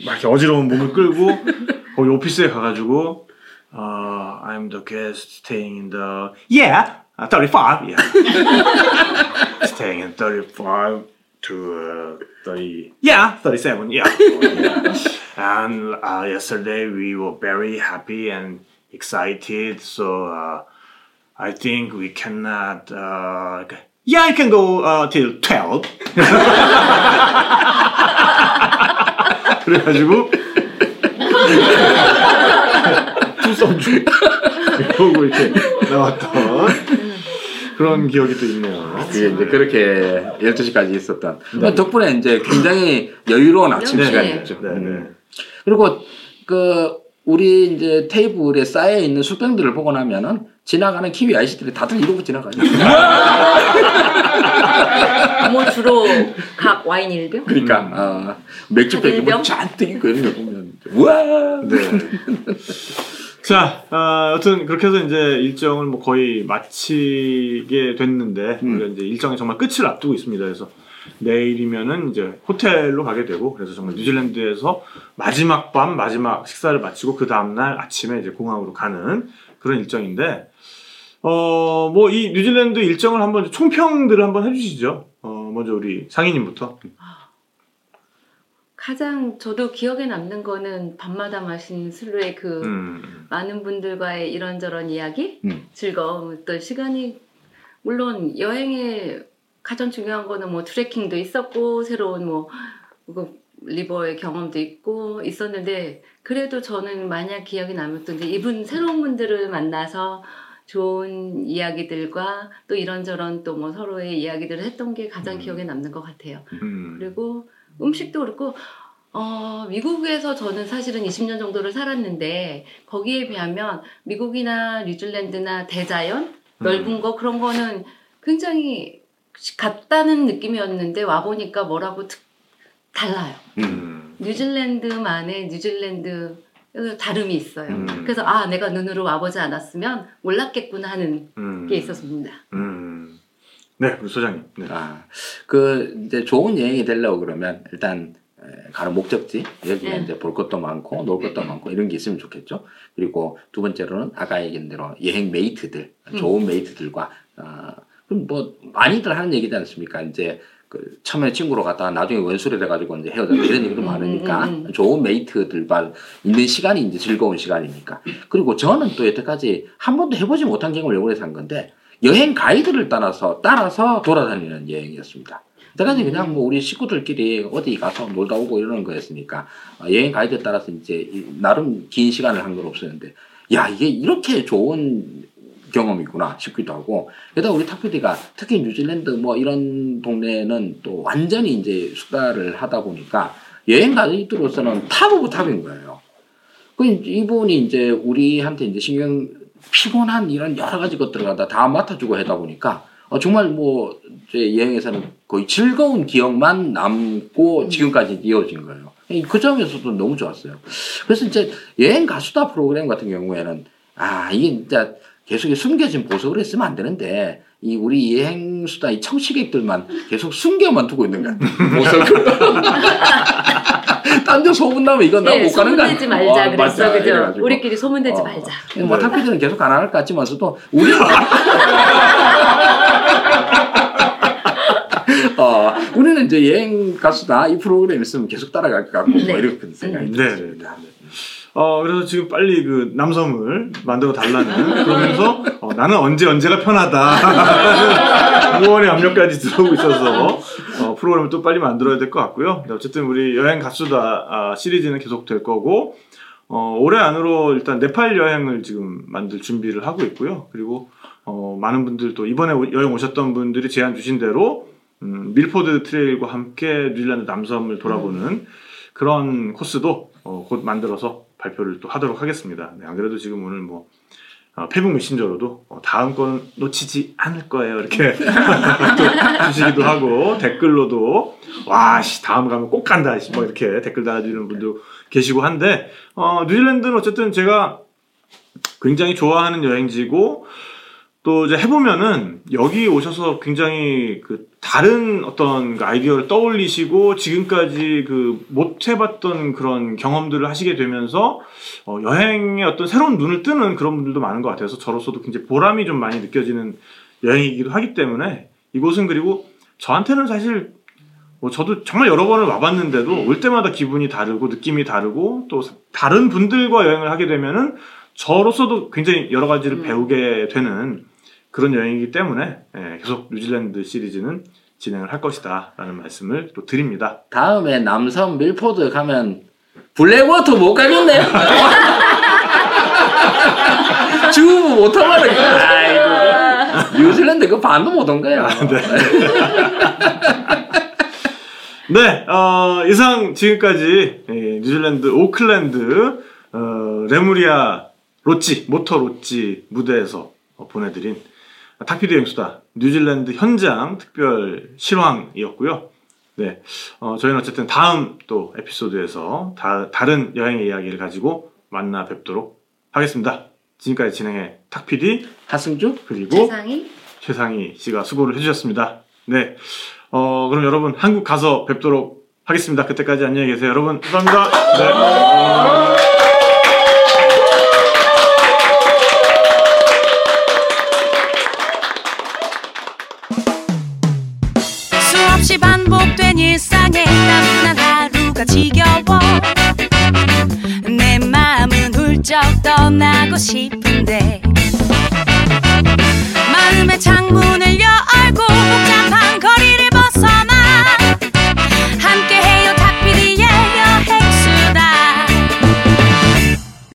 막 이렇게 어지러운 몸을 끌고 거기 오피스에 가가지고 어, I'm the guest staying in the yeah uh, 35 yeah staying in 35 to uh, 30, yeah, 37, yeah. and uh, yesterday we were very happy and excited, so uh, I think we cannot. Uh, yeah, I can go uh, till 12. 그래가지고 투썸주 보고 이렇게 나왔던 그런 기억이 또 있네요. 그게 이제 그렇게 12시까지 있었던. 덕분에 이제 굉장히 여유로운 아침 네. 시간이었죠. 네, 네. 음. 그리고 그 우리 이제 테이블에 쌓여 있는 술병들을 보고 나면은 지나가는 키위 아이씨들이 다들 이러고 지나가죠. 뭐 주로 각 와인 일병? 그러니까 어, 맥주병이 뭐? 잔뜩 있고 이런 거 보면 우와. 네. 자, 아, 여튼 그렇게 해서 이제 일정을 뭐 거의 마치게 됐는데 음. 우리가 이제 일정이 정말 끝을 앞두고 있습니다. 그래서 내일이면은 이제 호텔로 가게 되고 그래서 정말 뉴질랜드에서 마지막 밤 마지막 식사를 마치고 그 다음 날 아침에 이제 공항으로 가는 그런 일정인데 어 뭐 이 뉴질랜드 일정을 한번 총평들을 한번 해주시죠. 어 먼저 우리 상희님부터. 가장 저도 기억에 남는 거는 밤마다 마신 술의 그 음. 많은 분들과의 이런저런 이야기, 음. 즐거움, 또 시간이 물론 여행에 가장 중요한 거는 뭐 트레킹도 있었고 새로운 뭐그 리버의 경험도 있고 있었는데 그래도 저는 만약 기억이 남았던 게 이분 새로운 분들을 만나서 좋은 이야기들과 또 이런저런 또 뭐 서로의 이야기들을 했던 게 가장 음. 기억에 남는 것 같아요. 음. 그리고 음식도 그렇고 어, 미국에서 저는 사실은 20년 정도를 살았는데 거기에 비하면 미국이나 뉴질랜드나 대자연 넓은 거 그런 거는 굉장히 같다는 느낌이었는데 와 보니까 뭐라고 특, 달라요. 음. 뉴질랜드만의 뉴질랜드 다름이 있어요. 음. 그래서 아 내가 눈으로 와보지 않았으면 몰랐겠구나 하는 음. 게 있었습니다. 음. 네, 우리 소장님. 네. 아, 그 이제 좋은 여행이 되려고 그러면 일단 에, 가는 목적지 여기에 네. 이제 볼 것도 많고 놀 것도 많고 이런 게 있으면 좋겠죠. 그리고 두 번째로는 아까 얘기한 대로 여행 mate들 좋은 mate들과 어, 뭐 많이들 하는 얘기지 않습니까? 이제 그 처음에 친구로 갔다가 나중에 원수를 해가지고 이제 헤어졌다 이런 얘기도 음, 많으니까 음, 음. 좋은 mate들과 있는 시간이 이제 즐거운 시간이니까 그리고 저는 또 여태까지 한 번도 해보지 못한 경험을 요번에 산 건데 여행 가이드를 따라서 따라서 돌아다니는 여행이었습니다. 여태까지 그냥 뭐 우리 식구들끼리 어디 가서 놀다 오고 이러는 거였으니까 어, 여행 가이드에 따라서 이제 이- 나름 긴 시간을 한 건 없었는데 야 이게 이렇게 좋은 경험이구나 싶기도 하고 게다가 우리 탁피디가 특히 뉴질랜드 뭐 이런 동네는 또 완전히 이제 수다를 하다 보니까 여행 가이드로서는 top of top인 거예요. 그 이분이 이제 우리한테 이제 신경 피곤한 이런 여러 가지 것들을 갖다 다 맡아주고 하다 보니까 어, 정말 뭐 이제 여행에서는 거의 즐거운 기억만 남고 지금까지 이어진 거예요. 그 점에서도 너무 좋았어요. 그래서 이제 여행 가수다 프로그램 같은 경우에는 아 이게 진짜 계속 숨겨진 보석을 했으면 안 되는데 이 우리 여행 수다 이 청취객들만 계속 숨겨만 두고 있는 거야. 보석을. 딴데 소문나면 이건 네, 나못 가는 거야. 소문내지 말자 어, 그랬어, 맞아. 그죠? 이래가지고. 우리끼리 소문내지 어. 말자. 뭐 탁피디는 계속 안할것 같지만서도 우리 어, 우리는 이제 여행 가수다 이 프로그램 있으면 계속 따라갈 것 같고 뭐 네. 이렇게 생각이 네, 들었습니다. 네, 네. 어, 그래서 지금 빨리 그 남섬을 만들어 달라는 그러면서 어, 나는 언제 언제가 편하다. 무언의 압력까지 들어오고 있어서 어, 프로그램을 또 빨리 만들어야 될 것 같고요. 네, 어쨌든 우리 여행 가수다 아, 시리즈는 계속 될 거고 어, 올해 안으로 일단 네팔 여행을 지금 만들 준비를 하고 있고요. 그리고 어, 많은 분들 또 이번에 오- 여행 오셨던 분들이 제안 주신 대로 음, 밀포드 트레일과 함께 뉴질랜드 남섬을 돌아보는 그런 코스도 어, 곧 만들어서 발표를 또 하도록 하겠습니다. 네, 안 그래도 지금 오늘 뭐 어, 페북 메신저로도 어, 다음 건 놓치지 않을 거예요 이렇게 또 주시기도 하고 댓글로도 와씨 다음 가면 꼭 간다 씨, 뭐 이렇게 댓글 달아주는 분도 계시고 한데 어, 뉴질랜드는 어쨌든 제가 굉장히 좋아하는 여행지고 또 이제 해보면은 여기 오셔서 굉장히 그 다른 어떤 그 아이디어를 떠올리시고 지금까지 그 못 해봤던 그런 경험들을 하시게 되면서 어, 여행에 어떤 새로운 눈을 뜨는 그런 분들도 많은 것 같아서 저로서도 굉장히 보람이 좀 많이 느껴지는 여행이기도 하기 때문에 이곳은 그리고 저한테는 사실 뭐 저도 정말 여러 번을 와봤는데도 올 때마다 기분이 다르고 느낌이 다르고 또 다른 분들과 여행을 하게 되면은 저로서도 굉장히 여러 가지를 음. 배우게 되는 그런 여행이기 때문에 예, 계속 뉴질랜드 시리즈는 진행을 할 것이다라는 말씀을 또 드립니다. 다음에 남섬 밀포드 가면 블랙워터 못 가겠네요. 주부 못 하면 아이고 뉴질랜드 그 반도 못 온 거예요. 네, 어, 이상 지금까지 예, 뉴질랜드 오클랜드 어, 레무에라 lodge motor lodge 무대에서 어, 보내드린 탁피디 여행수다 뉴질랜드 현장 특별 실황이었고요. 네, 어, 저희는 어쨌든 다음 또 에피소드에서 다, 다른 여행의 이야기를 가지고 만나 뵙도록 하겠습니다. 지금까지 진행해 탁피디 하승주 그리고 세상이 최상희 씨가 수고를 해주셨습니다. 네. 어, 그럼 여러분 한국 가서 뵙도록 하겠습니다. 그때까지 안녕히 계세요. 여러분, 감사합니다. 네. 수없이 반복된 일상에 따분한 하루가 지겨워. 내 마음은 훌쩍 떠나고 싶은데